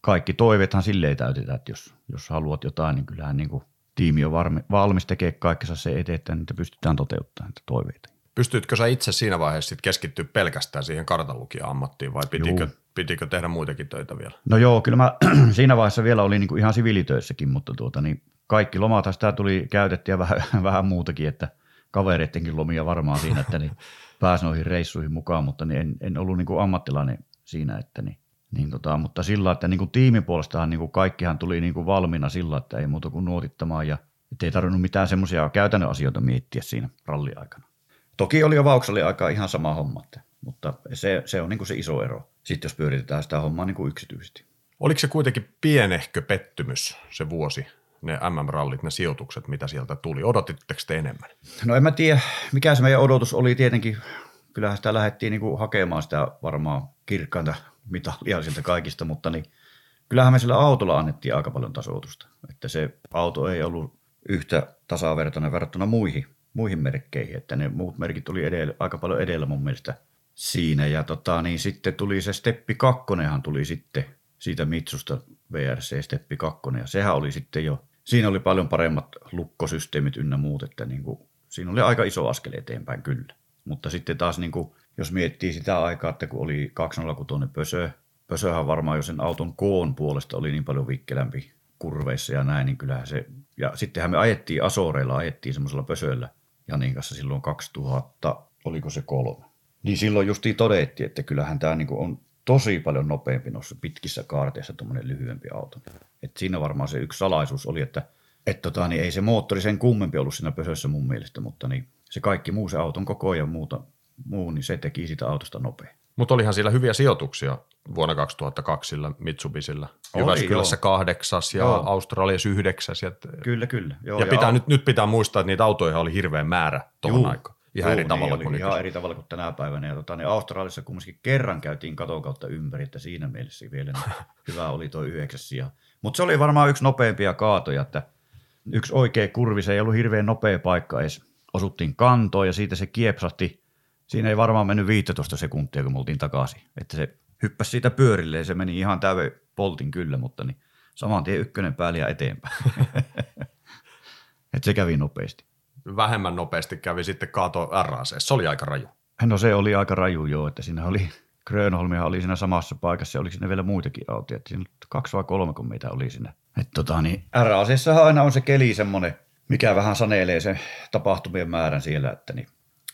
kaikki toiveethan silleen täytetään, että jos, jos haluat jotain, niin kyllähän niin kuin, tiimi on varmi, valmis tekemään kaikkensa se eteen, että niitä pystytään toteuttamaan niitä toiveita. Pystyitkö sä itse siinä vaiheessa sit keskittyä pelkästään siihen kartanlukijan ammattiin vai pitikö, pitikö tehdä muitakin töitä vielä? No joo, kyllä mä [CLEARS THROAT] siinä vaiheessa vielä olin niin kuin ihan siviilitöissäkin, mutta tuota, niin kaikki lomat sitä tuli käytettyä vähän, [LAUGHS] vähän muutakin, että kavereittenkin lomia varmaan siinä, että niin [LAUGHS] pääsi noihin reissuihin mukaan, mutta niin en, en ollut niin kuin ammattilainen siinä, että niin, niin tota, mutta sillä, että niin kuin tiimin puolestahan niin kuin kaikkihan tuli niin kuin valmiina sillä, että ei muuta kuin nuotittamaan ja ei tarvinnut mitään semmoisia käytännön asioita miettiä siinä ralliaikana. Toki oli jo Vauksali aika ihan sama homma, että, mutta se, se on niin kuin se iso ero, sitten jos pyöritetään sitä hommaa niin kuin yksityisesti. Oliko se kuitenkin pienehkö pettymys se vuosi, ne MM-rallit, ne sijoitukset, mitä sieltä tuli? Odotitteko te enemmän? No en mä tiedä, mikä se meidän odotus oli tietenkin. Kyllähän sitä lähdettiin niin kuin hakemaan sitä varmaan kirkkainta mitalia sieltä kaikista, mutta niin kyllähän me sillä autolla annettiin aika paljon tasoitusta. Että se auto ei ollut yhtä tasavertainen verrattuna muihin, muihin merkkeihin, että ne muut merkit tuli edellä, aika paljon edellä mun mielestä siinä. Ja tota, niin sitten tuli se Steppi 2, tuli sitten siitä Mitsusta VRC Steppi 2, ja sehän oli sitten jo, siinä oli paljon paremmat lukkosysteemit ynnä muut, että niin kuin, siinä oli aika iso askel eteenpäin kyllä. Mutta sitten taas niin kuin, jos miettii sitä aikaa, että kun oli 206 Pösö, Pösöhän varmaan jo sen auton koon puolesta oli niin paljon vikkelämpi kurveissa ja näin, niin kyllähän se, ja sittenhän me ajettiin Asoreilla, ajettiin semmoisella Pösöllä Janin kanssa silloin 2000, oliko se kolme. Niin silloin justiin todettiin, että kyllähän tämä niin on tosi paljon nopeampi noissa pitkissä kaarteissa tuommoinen lyhyempi auto. Et siinä varmaan se yksi salaisuus oli, että et tota, niin ei se moottori sen kummempi ollut siinä pösössä mun mielestä, mutta niin se kaikki muu, se auton koko ja muuta, muu, niin se teki sitä autosta nopea. Mutta olihan siellä hyviä sijoituksia vuonna 2002 Mitsubisilla. Jyväskylässä kahdeksas ja joo. Australiassa yhdeksäs. Ja, kyllä, kyllä. Joo, ja, pitää, ja nyt, nyt pitää muistaa, että niitä autoja oli hirveän määrä tuohon aikaan. Ihan Joo, eri tavalla niin, kuin Ihan eri tavalla kuin tänä päivänä. Ja tota, niin Australiassa kumminkin kerran käytiin katon kautta ympäri, että siinä mielessä vielä niin [LAUGHS] hyvä oli tuo yhdeksäs sija. Mutta se oli varmaan yksi nopeimpia kaatoja, että yksi oikea kurvi, se ei ollut hirveän nopea paikka edes. Osuttiin kantoon ja siitä se kiepsahti. Siinä ei varmaan mennyt 15 sekuntia, kun me oltiin takaisin. Että se hyppäsi siitä pyörille ja se meni ihan täyden poltin kyllä, mutta niin saman tien ykkönen päälle ja eteenpäin. [LAUGHS] että se kävi nopeasti vähemmän nopeasti kävi sitten kaato RAC. Se oli aika raju. No se oli aika raju joo, että siinä oli, [LAUGHS] Grönholmia oli siinä samassa paikassa ja oli siinä vielä muitakin autoja. Että siinä kaksi vai kolme kun meitä oli siinä. Että tota, niin, RACssahan aina on se keli semmoinen, mikä vähän sanelee se tapahtumien määrän siellä, että, niin,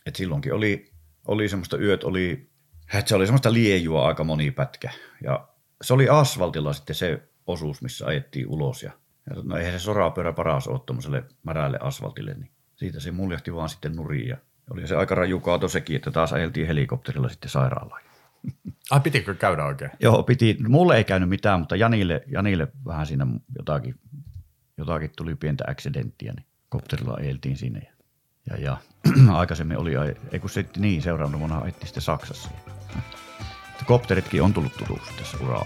että silloinkin oli, oli semmoista yöt, oli, että se oli semmoista liejua aika moni pätkä. Ja se oli asfaltilla sitten se osuus, missä ajettiin ulos. Ja, ja no eihän se sorapyörä paras ole tuommoiselle märälle asfaltille, niin siitä se muljahti vaan sitten nurin ja oli se aika raju kaato sekin, että taas ajeltiin helikopterilla sitten sairaalaan. Ai pitikö käydä oikein? Joo, piti. Mulle ei käynyt mitään, mutta Janille, Janille vähän siinä jotakin, jotakin tuli pientä accidenttiä, niin kopterilla ajeltiin sinne. Ja, ja, [CLEARS THROAT] aikaisemmin oli, ei kun sitten niin, seuraavana vuonna ajettiin sitten Saksassa. Kopteritkin on tullut tutuksi tässä ura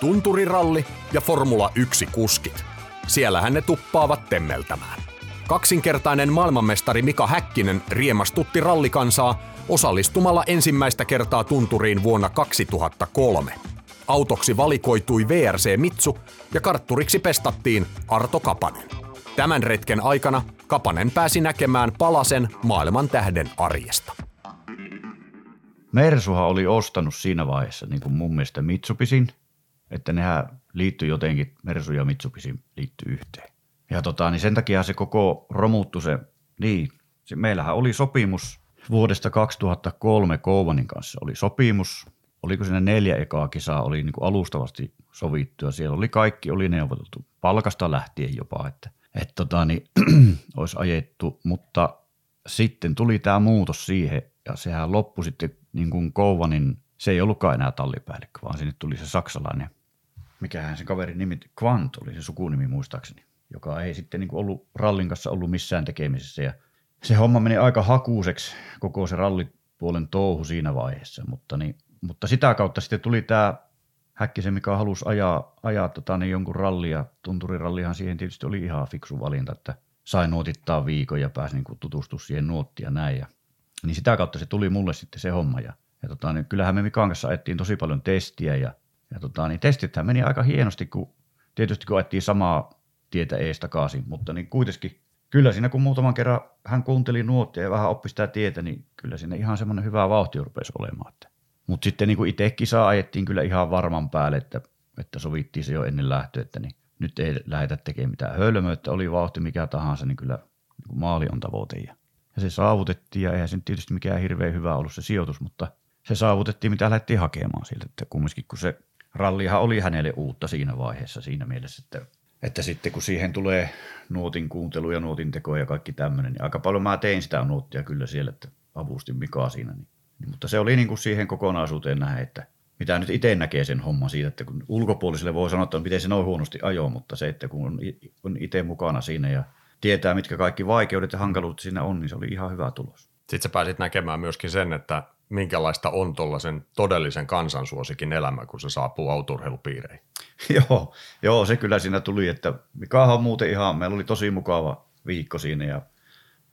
Tunturiralli ja Formula 1 kuskit. Siellähän ne tuppaavat temmeltämään. Kaksinkertainen maailmanmestari Mika Häkkinen riemastutti rallikansaa osallistumalla ensimmäistä kertaa tunturiin vuonna 2003. Autoksi valikoitui VRC Mitsu ja kartturiksi pestattiin Arto Kapanen. Tämän retken aikana Kapanen pääsi näkemään palasen maailman tähden arjesta. Mersuha oli ostanut siinä vaiheessa niin kuin mun mielestä Mitsubisin, että nehän liittyi jotenkin, Mersu ja Mitsubishi liittyy yhteen. Ja tota, niin sen takia se koko romuttu se, niin, se, meillähän oli sopimus vuodesta 2003 Kouvanin kanssa oli sopimus. Oliko siinä neljä ekaa kisaa, oli niin kuin alustavasti sovittu ja siellä oli kaikki, oli neuvoteltu palkasta lähtien jopa, että, että tota, niin, [CLEARS THROAT] olisi ajettu, mutta sitten tuli tämä muutos siihen ja sehän loppui sitten niin kuin Kouvanin, se ei ollutkaan enää tallipäällikkö, vaan sinne tuli se saksalainen, mikähän se kaverin nimi, Quant oli se sukunimi muistaakseni, joka ei sitten niin kuin ollut rallin kanssa ollut missään tekemisessä ja se homma meni aika hakuuseksi koko se rallipuolen touhu siinä vaiheessa, mutta, niin, mutta sitä kautta sitten tuli tämä Häkkisen, mikä halusi ajaa, ajaa tota, niin jonkun rallia. Tunturirallihan siihen tietysti oli ihan fiksu valinta, että sai nuotittaa viikon ja pääsi niin tutustumaan siihen nuottia näin. Ja, niin sitä kautta se tuli mulle sitten se homma. Ja, ja tota, niin kyllähän me Mikan kanssa ajettiin tosi paljon testiä ja, ja tota, niin testithän meni aika hienosti, kun tietysti kun ajettiin samaa tietä ees takaisin, mutta niin kuitenkin kyllä siinä kun muutaman kerran hän kuunteli nuottia ja vähän oppi sitä tietä, niin kyllä siinä ihan semmoinen hyvä vauhti rupesi olemaan. Mutta sitten niin kuin itse kisaa ajettiin kyllä ihan varman päälle, että, että sovittiin se jo ennen lähtöä, että niin nyt ei lähdetä tekemään mitään hölmöä, että oli vauhti mikä tahansa, niin kyllä niin maali on tavoite. Ja, ja se saavutettiin ja eihän se tietysti mikään hirveän hyvä ollut se sijoitus, mutta se saavutettiin mitä lähdettiin hakemaan siltä, että kumminkin kun se rallihan oli hänelle uutta siinä vaiheessa siinä mielessä, että että sitten kun siihen tulee nuotin kuuntelu ja nuotin teko ja kaikki tämmöinen, niin aika paljon mä tein sitä nuottia kyllä siellä, että avustin Mikaa siinä. Niin. Mutta se oli niin kuin siihen kokonaisuuteen nähdä, että mitä nyt itse näkee sen homman siitä, että kun ulkopuoliselle voi sanoa, että miten se noin huonosti ajoa, mutta se, että kun on itse mukana siinä ja tietää, mitkä kaikki vaikeudet ja hankaluudet siinä on, niin se oli ihan hyvä tulos. Sitten sä pääsit näkemään myöskin sen, että minkälaista on tuollaisen todellisen kansansuosikin elämä, kun se saapuu auturheilupiireihin. [LAUGHS] joo, joo, se kyllä siinä tuli, että Mikahan on muuten ihan, meillä oli tosi mukava viikko siinä ja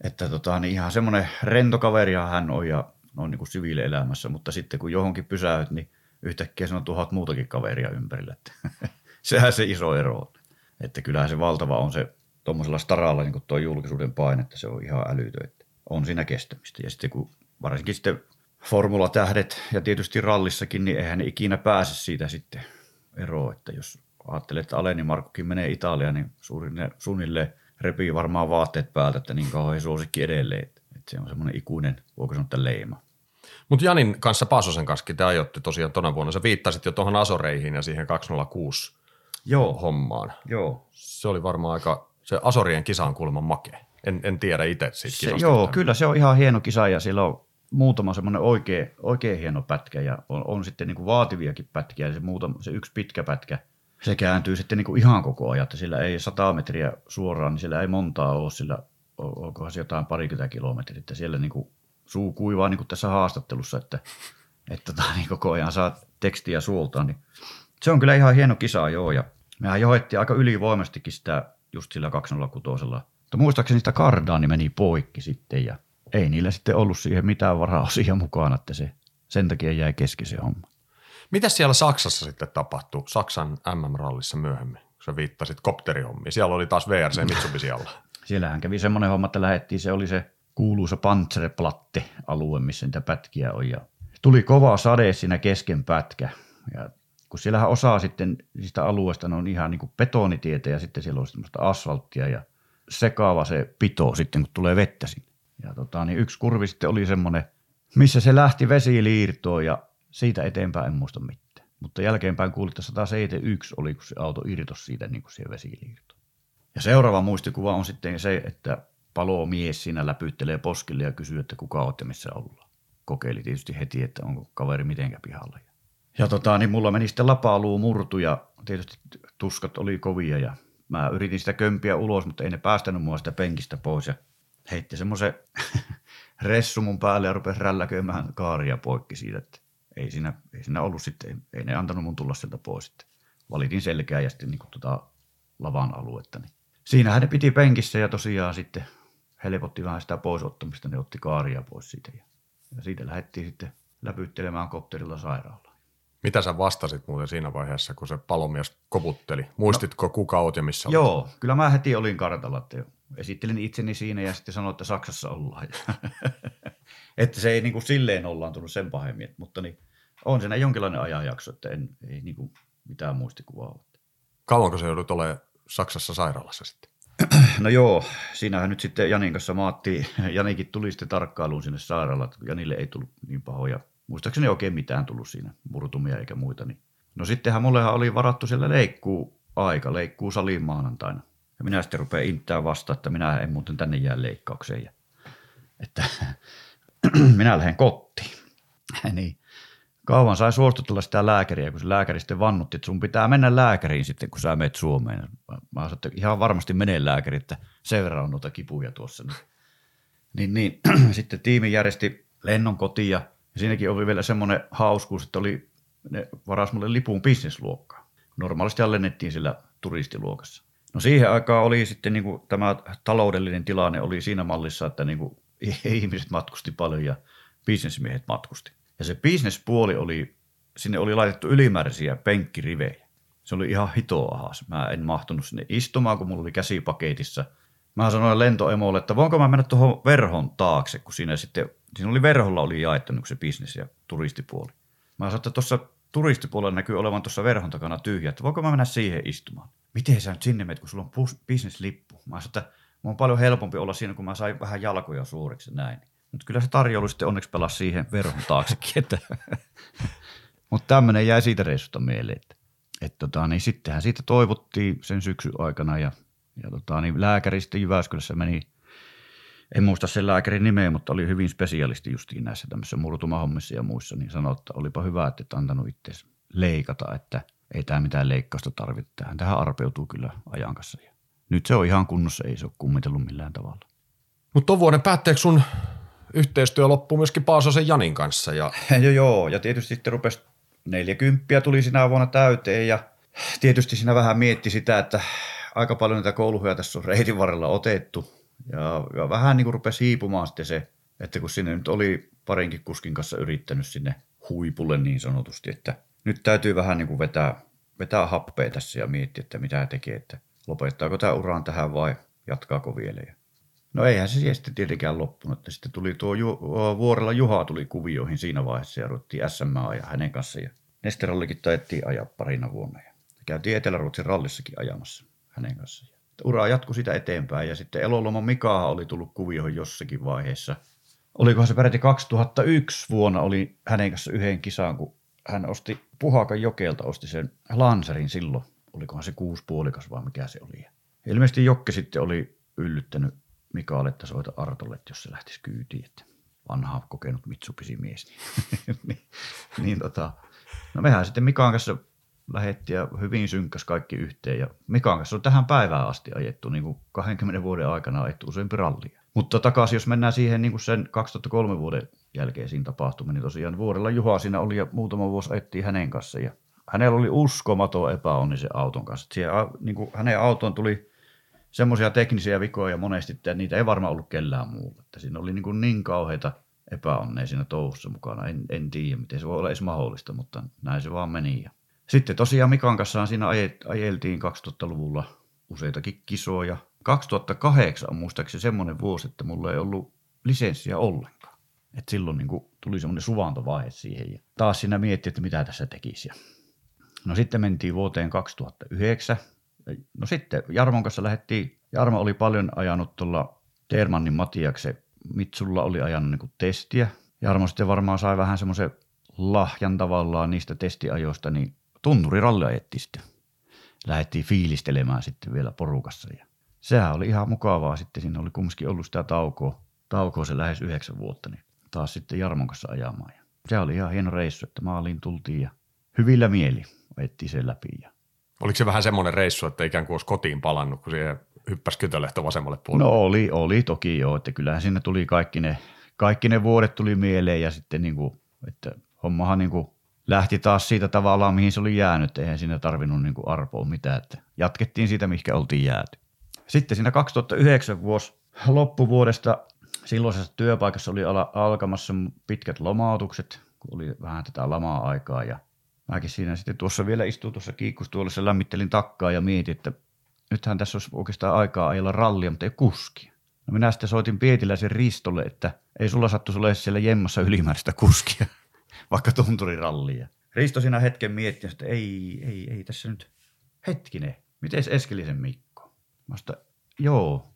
että tota, niin ihan semmoinen rentokaverihan hän on ja on niin kuin elämässä, mutta sitten kun johonkin pysäyt, niin yhtäkkiä se on tuhat muutakin kaveria ympärillä. Että [LAUGHS] sehän se iso ero on. Että kyllähän se valtava on se tuommoisella staralla niin tuo julkisuuden paine, että se on ihan älytö, että on siinä kestämistä. Ja sitten kun varsinkin sitten formulatähdet ja tietysti rallissakin, niin eihän ne ikinä pääse siitä sitten eroon, että jos ajattelee, että Aleni Markkukin menee Italiaan, niin suunnilleen repii varmaan vaatteet päältä, että niin kauhean suosikki edelleen. Se on semmoinen ikuinen, voiko sanoa, leima. Mutta Janin kanssa, Paasosen kanssa te ajoitte tosiaan tuona vuonna. Sä viittasit jo tuohon Asoreihin ja siihen 206 Joo. hommaan. Joo. Se oli varmaan aika, se Asorien kisa on kuulemma makea. En, en tiedä itse siitä se, Joo, kyllä se on ihan hieno kisa ja siellä on muutama semmoinen oikein, oikein hieno pätkä ja on, on sitten niin kuin vaativiakin pätkiä ja se, muutama, se yksi pitkä pätkä, se kääntyy sitten niin kuin ihan koko ajan, että sillä ei 100 metriä suoraan, niin sillä ei montaa ole, sillä onkohan se jotain parikymmentä kilometriä, että siellä niin kuin suu kuivaa niin kuin tässä haastattelussa, että, että tota, niin koko ajan saa tekstiä suoltaan, niin se on kyllä ihan hieno kisa joo ja mehän johettiin aika ylivoimastikin sitä just sillä 206. Mutta muistaakseni sitä kardaani meni poikki sitten ja ei niillä sitten ollut siihen mitään varaosia mukaan, että se sen takia jäi kesken se homma. Mitä siellä Saksassa sitten tapahtui, Saksan MM-rallissa myöhemmin, kun sä viittasit kopterihommiin? Siellä oli taas VRC Mitsubishi alla. Siellähän kävi semmoinen homma, että lähettiin, se oli se kuuluisa Panzerplatte-alue, missä niitä pätkiä on. Ja tuli kova sade siinä kesken pätkä. Ja kun siellähän osaa sitten sitä alueesta, ne on ihan niin kuin betonitietä ja sitten siellä on semmoista asfalttia ja sekaava se pito sitten, kun tulee vettä sinne. Ja tota, niin yksi kurvi sitten oli semmoinen, missä se lähti vesiliirtoon ja siitä eteenpäin en muista mitään. Mutta jälkeenpäin kuulin, että 171 oli, kun se auto irtosi siitä niin kuin siihen vesiliirtoon. Ja seuraava muistikuva on sitten se, että palomies siinä läpyttelee poskille ja kysyy, että kuka olette missä ollaan. Kokeili tietysti heti, että onko kaveri mitenkä pihalla. Ja tota, niin mulla meni sitten lapaluu murtu ja tietysti tuskat oli kovia ja mä yritin sitä kömpiä ulos, mutta ei ne päästänyt mua sitä penkistä pois ja heitti semmoisen [LAUGHS] ressu mun päälle ja rupesi rälläköimään kaaria poikki siitä, että ei siinä, ei siinä ollut sitten, ei ne antanut mun tulla sieltä pois. Sitten valitin selkeää ja sitten niin kuin tota lavan aluetta. Niin siinähän ne piti penkissä ja tosiaan sitten helpotti vähän sitä poisottamista, ne otti kaaria pois siitä ja, ja siitä lähdettiin sitten läpyttelemään kopterilla sairaalaan. Mitä sä vastasit muuten siinä vaiheessa, kun se palomies koputteli? Muistitko no, kuka oot ja missä Joo, olet? kyllä mä heti olin kartalla, että esittelin itseni siinä ja sitten sanoin, että Saksassa ollaan. [LAUGHS] että se ei niin kuin silleen ollaan tullut sen pahemmin, mutta niin, on siinä jonkinlainen ajanjakso, että en, ei niin kuin mitään muistikuvaa ole. Kauanko se joudut olemaan Saksassa sairaalassa sitten? [CLEARS THROAT] No joo, siinähän nyt sitten Janin kanssa maattiin. [CLEARS THROAT] Janikin tuli sitten tarkkailuun sinne sairaalaan, Janille ei tullut niin pahoja. Muistaakseni ei oikein mitään tullut siinä, murtumia eikä muita. Niin. No sittenhän mullehan oli varattu siellä leikkuu aika, leikkuu saliin maanantaina. Ja minä sitten rupean inttää vasta, että minä en muuten tänne jää leikkaukseen. Ja, että [CLEARS THROAT] minä lähden kotiin. niin. Kauan sai suostutella sitä lääkäriä, kun se lääkäri sitten vannutti, että sun pitää mennä lääkäriin sitten, kun sä menet Suomeen. Mä sanoin, että ihan varmasti menee lääkäri, että sen verran on noita kipuja tuossa. Niin, niin, [CLEARS THROAT] sitten tiimi järjesti lennon kotiin ja siinäkin oli vielä semmoinen hauskuus, että oli, ne varas mulle lipun bisnesluokkaan. Normaalisti lennettiin sillä turistiluokassa. No siihen aikaan oli sitten niin kuin, tämä taloudellinen tilanne oli siinä mallissa, että niin kuin, [LAUGHS] ihmiset matkusti paljon ja bisnesmiehet matkusti. Ja se bisnespuoli oli, sinne oli laitettu ylimääräisiä penkkirivejä. Se oli ihan hitoa Mä en mahtunut sinne istumaan, kun mulla oli käsi paketissa. Mä sanoin lentoemolle, että voinko mä mennä tuohon verhon taakse, kun siinä sitten, siinä oli verholla oli jaettu niin se bisnes ja turistipuoli. Mä sanoin, että tuossa turistipuolella näkyy olevan tuossa verhon takana tyhjä, että voinko mä mennä siihen istumaan. Miten sä nyt sinne menet, kun sulla on bisneslippu? Mä sanoin, että mun on paljon helpompi olla siinä, kun mä sain vähän jalkoja suuriksi näin. Mutta kyllä se tarjoulu sitten onneksi pelasi siihen verhon taaksekin. [LAUGHS] Että Mutta tämmöinen jäi siitä reissusta mieleen. Että, et tota, niin sittenhän siitä toivottiin sen syksyn aikana ja, ja tota, niin lääkäri sitten Jyväskylässä meni, en muista sen lääkärin nimeä, mutta oli hyvin spesialisti justiin näissä tämmöisissä murtumahommissa ja muissa, niin sanoi, että olipa hyvä, että et antanut itse leikata, että ei tämä mitään leikkausta tarvitse tähän. Tähän arpeutuu kyllä ajan kanssa. Ja nyt se on ihan kunnossa, ei se ole kummitellut millään tavalla. Mutta tuon vuoden päätteeksi sun yhteistyö loppui myöskin Paasosen Janin kanssa. Ja... [LAUGHS] joo, joo, ja tietysti sitten rupesi 40 tuli sinä vuonna täyteen ja tietysti siinä vähän mietti sitä, että aika paljon niitä kouluja tässä on reitin varrella otettu ja, ja vähän niin kuin rupesi hiipumaan sitten se, että kun sinne nyt oli parinkin kuskin kanssa yrittänyt sinne huipulle niin sanotusti, että nyt täytyy vähän niin kuin vetää, vetää happea tässä ja miettiä, että mitä tekee, että lopettaako tämä uraan tähän vai jatkaako vielä. Ja No eihän se sitten tietenkään loppunut. Että sitten tuli tuo Ju- Vuorella Juha tuli kuvioihin siinä vaiheessa ja ruvettiin SMA ja hänen kanssa. Ja Nesterallikin taettiin ajaa parina vuonna. Ja käytiin Etelä-Ruotsin rallissakin ajamassa hänen kanssaan. Ura jatkui sitä eteenpäin ja sitten Eloloma Mika oli tullut kuvioihin jossakin vaiheessa. Olikohan se peräti 2001 vuonna oli hänen kanssa yhden kisaan, kun hän osti Puhakan jokelta, osti sen Lanserin silloin. Olikohan se kuuspuolikas vai mikä se oli. Ilmeisesti Jokke sitten oli yllyttänyt Mikael, että soita Artolle, että jos se lähtisi kyytiin, että vanha kokenut Mitsubishi-mies. Niin, [LAUGHS] niin, niin tota, no mehän sitten Mikaan kanssa lähettiin ja hyvin synkkäs kaikki yhteen. Ja Mikaan kanssa on tähän päivään asti ajettu, niin kuin 20 vuoden aikana ajettu useampi rallia. Mutta takaisin, jos mennään siihen niin kuin sen 2003 vuoden jälkeisiin tapahtumiin, niin tosiaan vuodella Juha siinä oli ja muutama vuosi ajettiin hänen kanssa. Ja hänellä oli uskomaton epäonni se auton kanssa. Siihen, niin kuin hänen autoon tuli semmoisia teknisiä vikoja monesti, että niitä ei varmaan ollut kellään muulla. Että siinä oli niin, kuin niin kauheita epäonneja siinä touhussa mukana. En, en tiedä, miten se voi olla edes mahdollista, mutta näin se vaan meni. Sitten tosiaan Mikan kanssa siinä ajeltiin 2000-luvulla useitakin kisoja. 2008 on muistaakseni semmoinen vuosi, että mulla ei ollut lisenssiä ollenkaan. Et silloin niin kuin tuli semmoinen suvantovaihe siihen ja taas siinä mietti, että mitä tässä tekisi. No sitten mentiin vuoteen 2009 No sitten Jarmon kanssa lähdettiin, Jarmo oli paljon ajanut tuolla Termannin Matiakse, Mitsulla oli ajanut niin testiä. Jarmo sitten varmaan sai vähän semmoisen lahjan tavallaan niistä testiajoista, niin tunturiralli ajettiin sitten. Lähdettiin fiilistelemään sitten vielä porukassa ja sehän oli ihan mukavaa sitten. Siinä oli kumminkin ollut sitä taukoa, taukoa se lähes yhdeksän vuotta, niin taas sitten Jarmon kanssa ajamaan. Ja se oli ihan hieno reissu, että maaliin tultiin ja hyvillä mieli ajettiin sen läpi. Ja Oliko se vähän semmoinen reissu, että ikään kuin olisi kotiin palannut, kun siihen hyppäsi kytölehto vasemmalle puolelle? No oli, oli toki joo, että kyllähän sinne tuli kaikki ne, kaikki ne vuodet tuli mieleen ja sitten niin kuin, että hommahan niin kuin lähti taas siitä tavallaan, mihin se oli jäänyt. Eihän siinä tarvinnut niin kuin arpoa mitään, että jatkettiin siitä, mihinkä oltiin jääty. sitten siinä 2009 vuosi loppuvuodesta silloisessa työpaikassa oli ala, alkamassa pitkät lomautukset, kun oli vähän tätä lamaa aikaa ja mäkin siinä sitten tuossa vielä istuin tuossa kiikkustuolissa, lämmittelin takkaa ja mietin, että nythän tässä olisi oikeastaan aikaa ajella rallia, mutta ei kuskia. No minä sitten soitin Pietiläisen Ristolle, että ei sulla sattu sulle siellä jemmassa ylimääräistä kuskia, [LAUGHS] vaikka tunturirallia. Risto siinä hetken mietti, että ei, ei, ei tässä nyt, hetkinen, miten Eskelisen Mikko? Mä sitä, joo,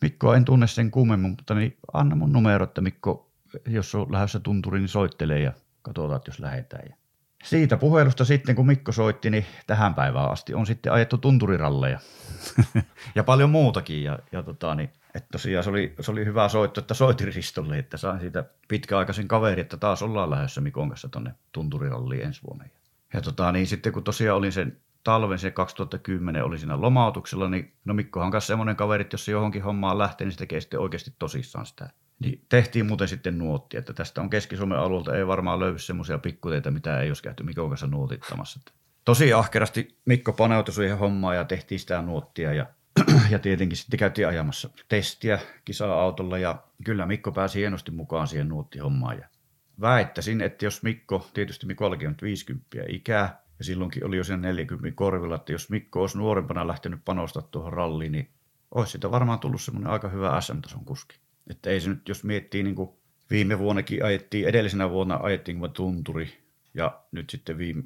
Mikko en tunne sen kummemmin, mutta niin anna mun numero, että Mikko, jos on lähdössä tunturiin, niin soittelee ja katsotaan, että jos lähdetään. Ja siitä puhelusta sitten, kun Mikko soitti, niin tähän päivään asti on sitten ajettu tunturiralleja [LAUGHS] ja paljon muutakin. Ja, ja tota, niin, että tosiaan se oli, se oli hyvä soitto, että soitin Ristolle, että sain siitä pitkäaikaisen kaveri, että taas ollaan lähdössä Mikon kanssa tuonne tunturiralliin ensi vuonna. Ja tota, niin sitten kun tosiaan olin sen talven se 2010 oli siinä lomautuksella, niin no Mikkohan kanssa semmoinen kaveri, että jos se johonkin hommaan lähtee, niin se tekee sitten oikeasti tosissaan sitä. Niin tehtiin muuten sitten nuotti, että tästä on Keski-Suomen alueelta ei varmaan löydy semmoisia pikkuteita, mitä ei olisi käyty Mikon kanssa nuotittamassa. Tosi ahkerasti Mikko paneutui siihen hommaan ja tehtiin sitä nuottia ja, [CLEARS THROAT] ja tietenkin sitten käytiin ajamassa testiä kisa-autolla ja kyllä Mikko pääsi hienosti mukaan siihen nuottihommaan ja väittäisin, että jos Mikko, tietysti Mikollakin on 50 ikää, ja silloinkin oli jo sen 40 korvilla, että jos Mikko olisi nuorempana lähtenyt panostaa tuohon ralliin, niin olisi siitä varmaan tullut semmoinen aika hyvä SM-tason kuski. Että ei se nyt, jos miettii niin kuin viime vuonnakin ajettiin, edellisenä vuonna ajettiin kuin tunturi, ja nyt sitten viime,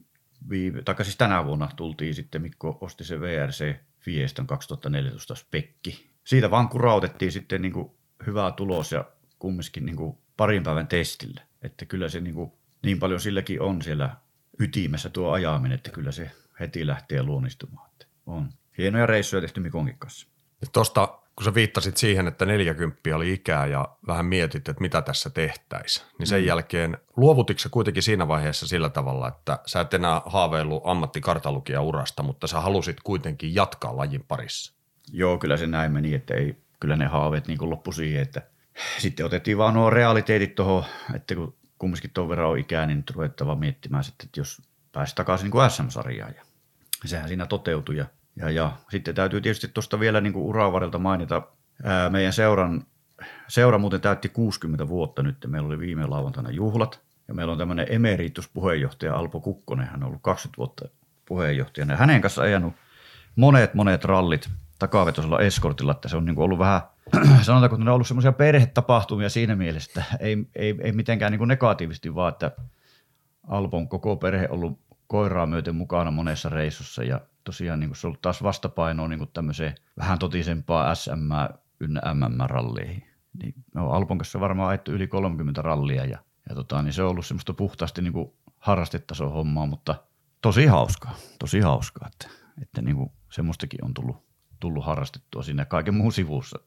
viime tai siis tänä vuonna tultiin sitten, Mikko osti se VRC Fiestan 2014 spekki. Siitä vaan kurautettiin sitten niin kuin hyvää tulos ja kumminkin niin kuin parin päivän testille. Että kyllä se niin, kuin, niin paljon silläkin on siellä ytimessä tuo ajaminen, että kyllä se heti lähtee luonnistumaan. Että on hienoja reissuja tehty Mikonkin kanssa. Tuosta, kun sä viittasit siihen, että 40 oli ikää ja vähän mietit, että mitä tässä tehtäisiin, niin sen mm. jälkeen luovutitko sä kuitenkin siinä vaiheessa sillä tavalla, että sä et enää haaveillut ammattikartalukija urasta, mutta sä halusit kuitenkin jatkaa lajin parissa? Joo, kyllä se näin meni, että ei, kyllä ne haaveet niin loppu siihen, että sitten otettiin vaan nuo realiteetit tuohon, että kun kumminkin tuon verran on ikää, niin nyt ruvettava miettimään sitten, että jos pääsi takaisin niin kuin SM-sarjaan. Ja sehän siinä toteutui. Ja, ja, ja sitten täytyy tietysti tuosta vielä niin uravarelta mainita, ää, meidän seuran, seura muuten täytti 60 vuotta nyt. Meillä oli viime lauantaina juhlat. Ja meillä on tämmöinen emerituspuheenjohtaja Alpo Kukkonen, hän on ollut 20 vuotta puheenjohtajana. Ja hänen kanssa ajanut monet, monet rallit takavetoisella eskortilla, että se on niin ollut vähän [CLEARS THROAT] – sanotaanko, että ne on ollut semmoisia perhetapahtumia siinä mielessä, että ei, ei, ei mitenkään niin negatiivisesti, vaan että Alpon koko perhe ollut koiraa myöten mukana monessa reissussa ja tosiaan niin se on ollut taas vastapainoa niin tämmöiseen vähän totisempaa SM ynnä MM-ralleihin. Niin on Alpon kanssa varmaan ajettu yli 30 rallia ja, ja tota, niin se on ollut semmoista puhtaasti niin kuin harrastetason hommaa, mutta tosi hauskaa, tosi hauskaa, että, että niin kuin semmoistakin on tullut, tullut harrastettua siinä kaiken muun sivussa.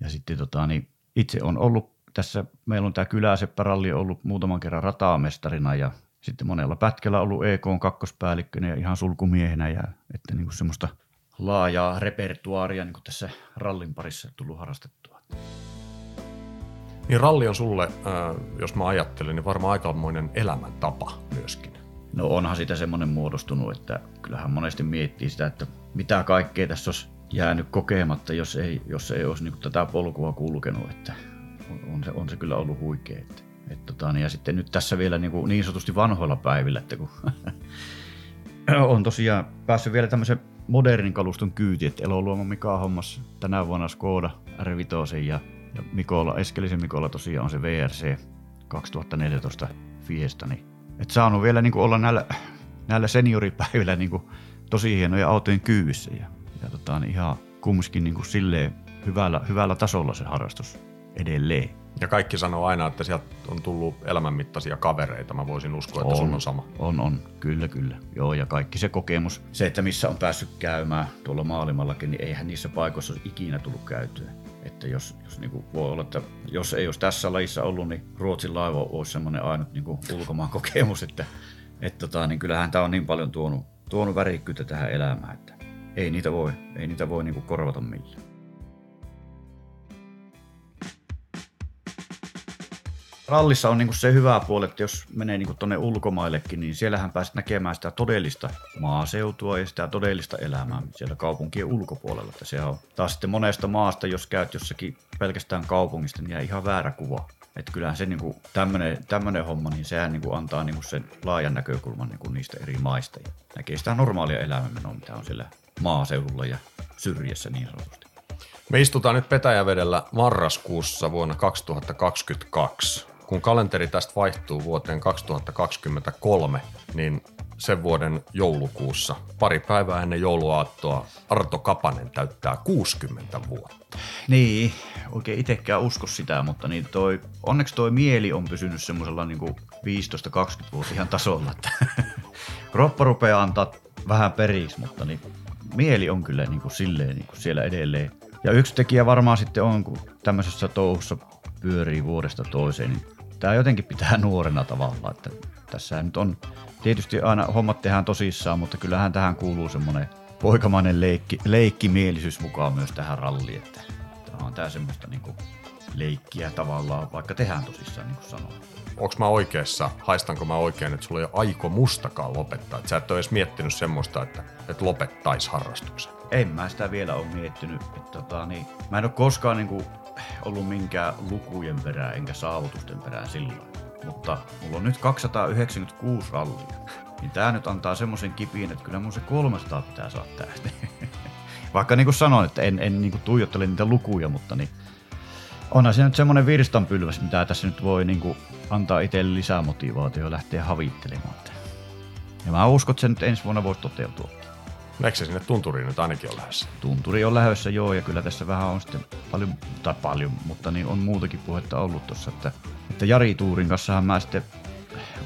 Ja sitten tota, niin itse on ollut tässä, meillä on tämä kyläseppäralli ollut muutaman kerran rataamestarina ja sitten monella pätkällä ollut EK on kakkospäällikkönä ja ihan sulkumiehenä ja että niin kuin semmoista laajaa repertuaaria niin kuin tässä rallin parissa tullut harrastettua. Niin ralli on sulle, jos mä ajattelen, niin varmaan aikamoinen elämäntapa myöskin. No onhan sitä semmoinen muodostunut, että kyllähän monesti miettii sitä, että mitä kaikkea tässä olisi jäänyt kokematta, jos ei, jos ei olisi niin tätä polkua kulkenut. Että on, se, on se kyllä ollut huikea. Että, et tota, niin ja sitten nyt tässä vielä niin, kuin niin sanotusti vanhoilla päivillä, että kun [CLEARS THROAT] on tosiaan päässyt vielä tämmöisen modernin kaluston kyyti, että Eloluoma Mika hommas tänä vuonna Skoda R5 ja, ja Mikola, Eskelisen Mikola tosiaan on se VRC 2014 Fiesta, niin et saanut vielä niin olla näillä, näillä senioripäivillä niin kuin tosi hienoja autojen kyyvissä ja ja tota, niin ihan kumminkin niin kuin silleen hyvällä, hyvällä tasolla se harrastus edelleen. Ja kaikki sanoo aina, että sieltä on tullut elämänmittaisia kavereita. Mä voisin uskoa, että on, sun on sama. On, on. Kyllä, kyllä. Joo, ja kaikki se kokemus. Se, että missä on päässyt käymään tuolla maailmallakin, niin eihän niissä paikoissa ikinä tullut käytyä. Että jos, jos niin kuin voi olla, että jos ei olisi tässä lajissa ollut, niin Ruotsin laiva olisi semmoinen ainut niin kuin ulkomaan kokemus, että et tota, niin kyllähän tämä on niin paljon tuonut, tuonut värikkyyttä tähän elämään, että ei niitä voi, ei niitä voi niinku korvata millään. Rallissa on niinku se hyvä puoli, että jos menee niinku tuonne ulkomaillekin, niin siellähän pääset näkemään sitä todellista maaseutua ja sitä todellista elämää siellä kaupunkien ulkopuolella. Että se on taas sitten monesta maasta, jos käyt jossakin pelkästään kaupungista, niin jää ihan väärä kuva. Että kyllähän se niinku, tämmönen homma, niin sehän niinku antaa niinku sen laajan näkökulman niinku niistä eri maista. Ja näkee sitä normaalia elämänmenoa, mitä on siellä maaseudulla ja syrjässä niin sanotusti. Me istutaan nyt Petäjävedellä marraskuussa vuonna 2022. Kun kalenteri tästä vaihtuu vuoteen 2023, niin sen vuoden joulukuussa, pari päivää ennen jouluaattoa, Arto Kapanen täyttää 60 vuotta. Niin, oikein itsekään usko sitä, mutta niin toi, onneksi toi mieli on pysynyt semmoisella niin 15-20-vuotiaan tasolla, että [LAUGHS] kroppa rupeaa antaa vähän periksi, mutta niin mieli on kyllä niin kuin silleen niin kuin siellä edelleen. Ja yksi tekijä varmaan sitten on, kun tämmöisessä touhussa pyörii vuodesta toiseen, niin tämä jotenkin pitää [LAUGHS] nuorena tavallaan, että tässä nyt on tietysti aina hommat tehdään tosissaan, mutta kyllähän tähän kuuluu semmoinen poikamainen leikki, leikkimielisyys mukaan myös tähän ralliin, että tämä on tämä semmoista niin kuin leikkiä tavallaan, vaikka tehdään tosissaan, niin kuin sanoin. Onko mä oikeassa, haistanko mä oikein, että sulla ei ole aiko mustakaan lopettaa? Että sä et ole edes miettinyt semmoista, että, että lopettaisi harrastuksen. En mä sitä vielä ole miettinyt. Että tota, niin, mä en ole koskaan niin kuin, ollut minkään lukujen perään enkä saavutusten perään silloin. Mutta mulla on nyt 296 rallia. Niin tää nyt antaa semmoisen kipiin, että kyllä mun se 300 pitää saa tähti. [LAUGHS] Vaikka niin kuin sanoin, että en, en niin kuin tuijottele niitä lukuja, mutta niin onhan se nyt semmoinen virstanpylväs, mitä tässä nyt voi niin kuin antaa itselle lisää motivaatio lähteä havittelemaan. Ja mä uskon, että se nyt ensi vuonna voisi toteutua. Näetkö se sinne tunturiin nyt ainakin on lähdössä? Tunturi on lähdössä joo, ja kyllä tässä vähän on sitten paljon, tai paljon, mutta niin on muutakin puhetta ollut tuossa, että, että Jari Tuurin kanssahan mä sitten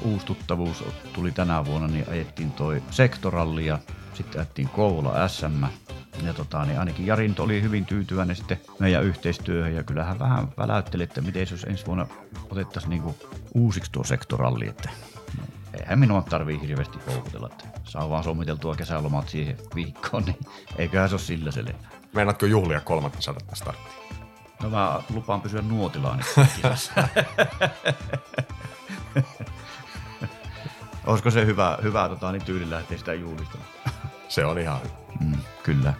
uusi tuttavuus tuli tänä vuonna, niin ajettiin toi sektoralli ja sitten ajettiin Kouvola SM. Ja tota, niin ainakin Jari oli hyvin tyytyväinen sitten meidän yhteistyöhön ja kyllähän vähän väläytteli, että miten jos ensi vuonna otettaisiin niinku uusiksi tuo sektoralli, että eihän minua tarvii hirveästi houkutella, että saa vaan sommiteltua kesälomat siihen viikkoon, niin eiköhän se ole sillä se lennä. Meinaatko juhlia kolmatta sadetta starttia? No mä lupaan pysyä nuotilaan. [LAUGHS] Olisiko se hyvä, hyvä tota, niin tyyli lähteä sitä juhlistamaan? Se on ihan hyvä. Mm, kyllä.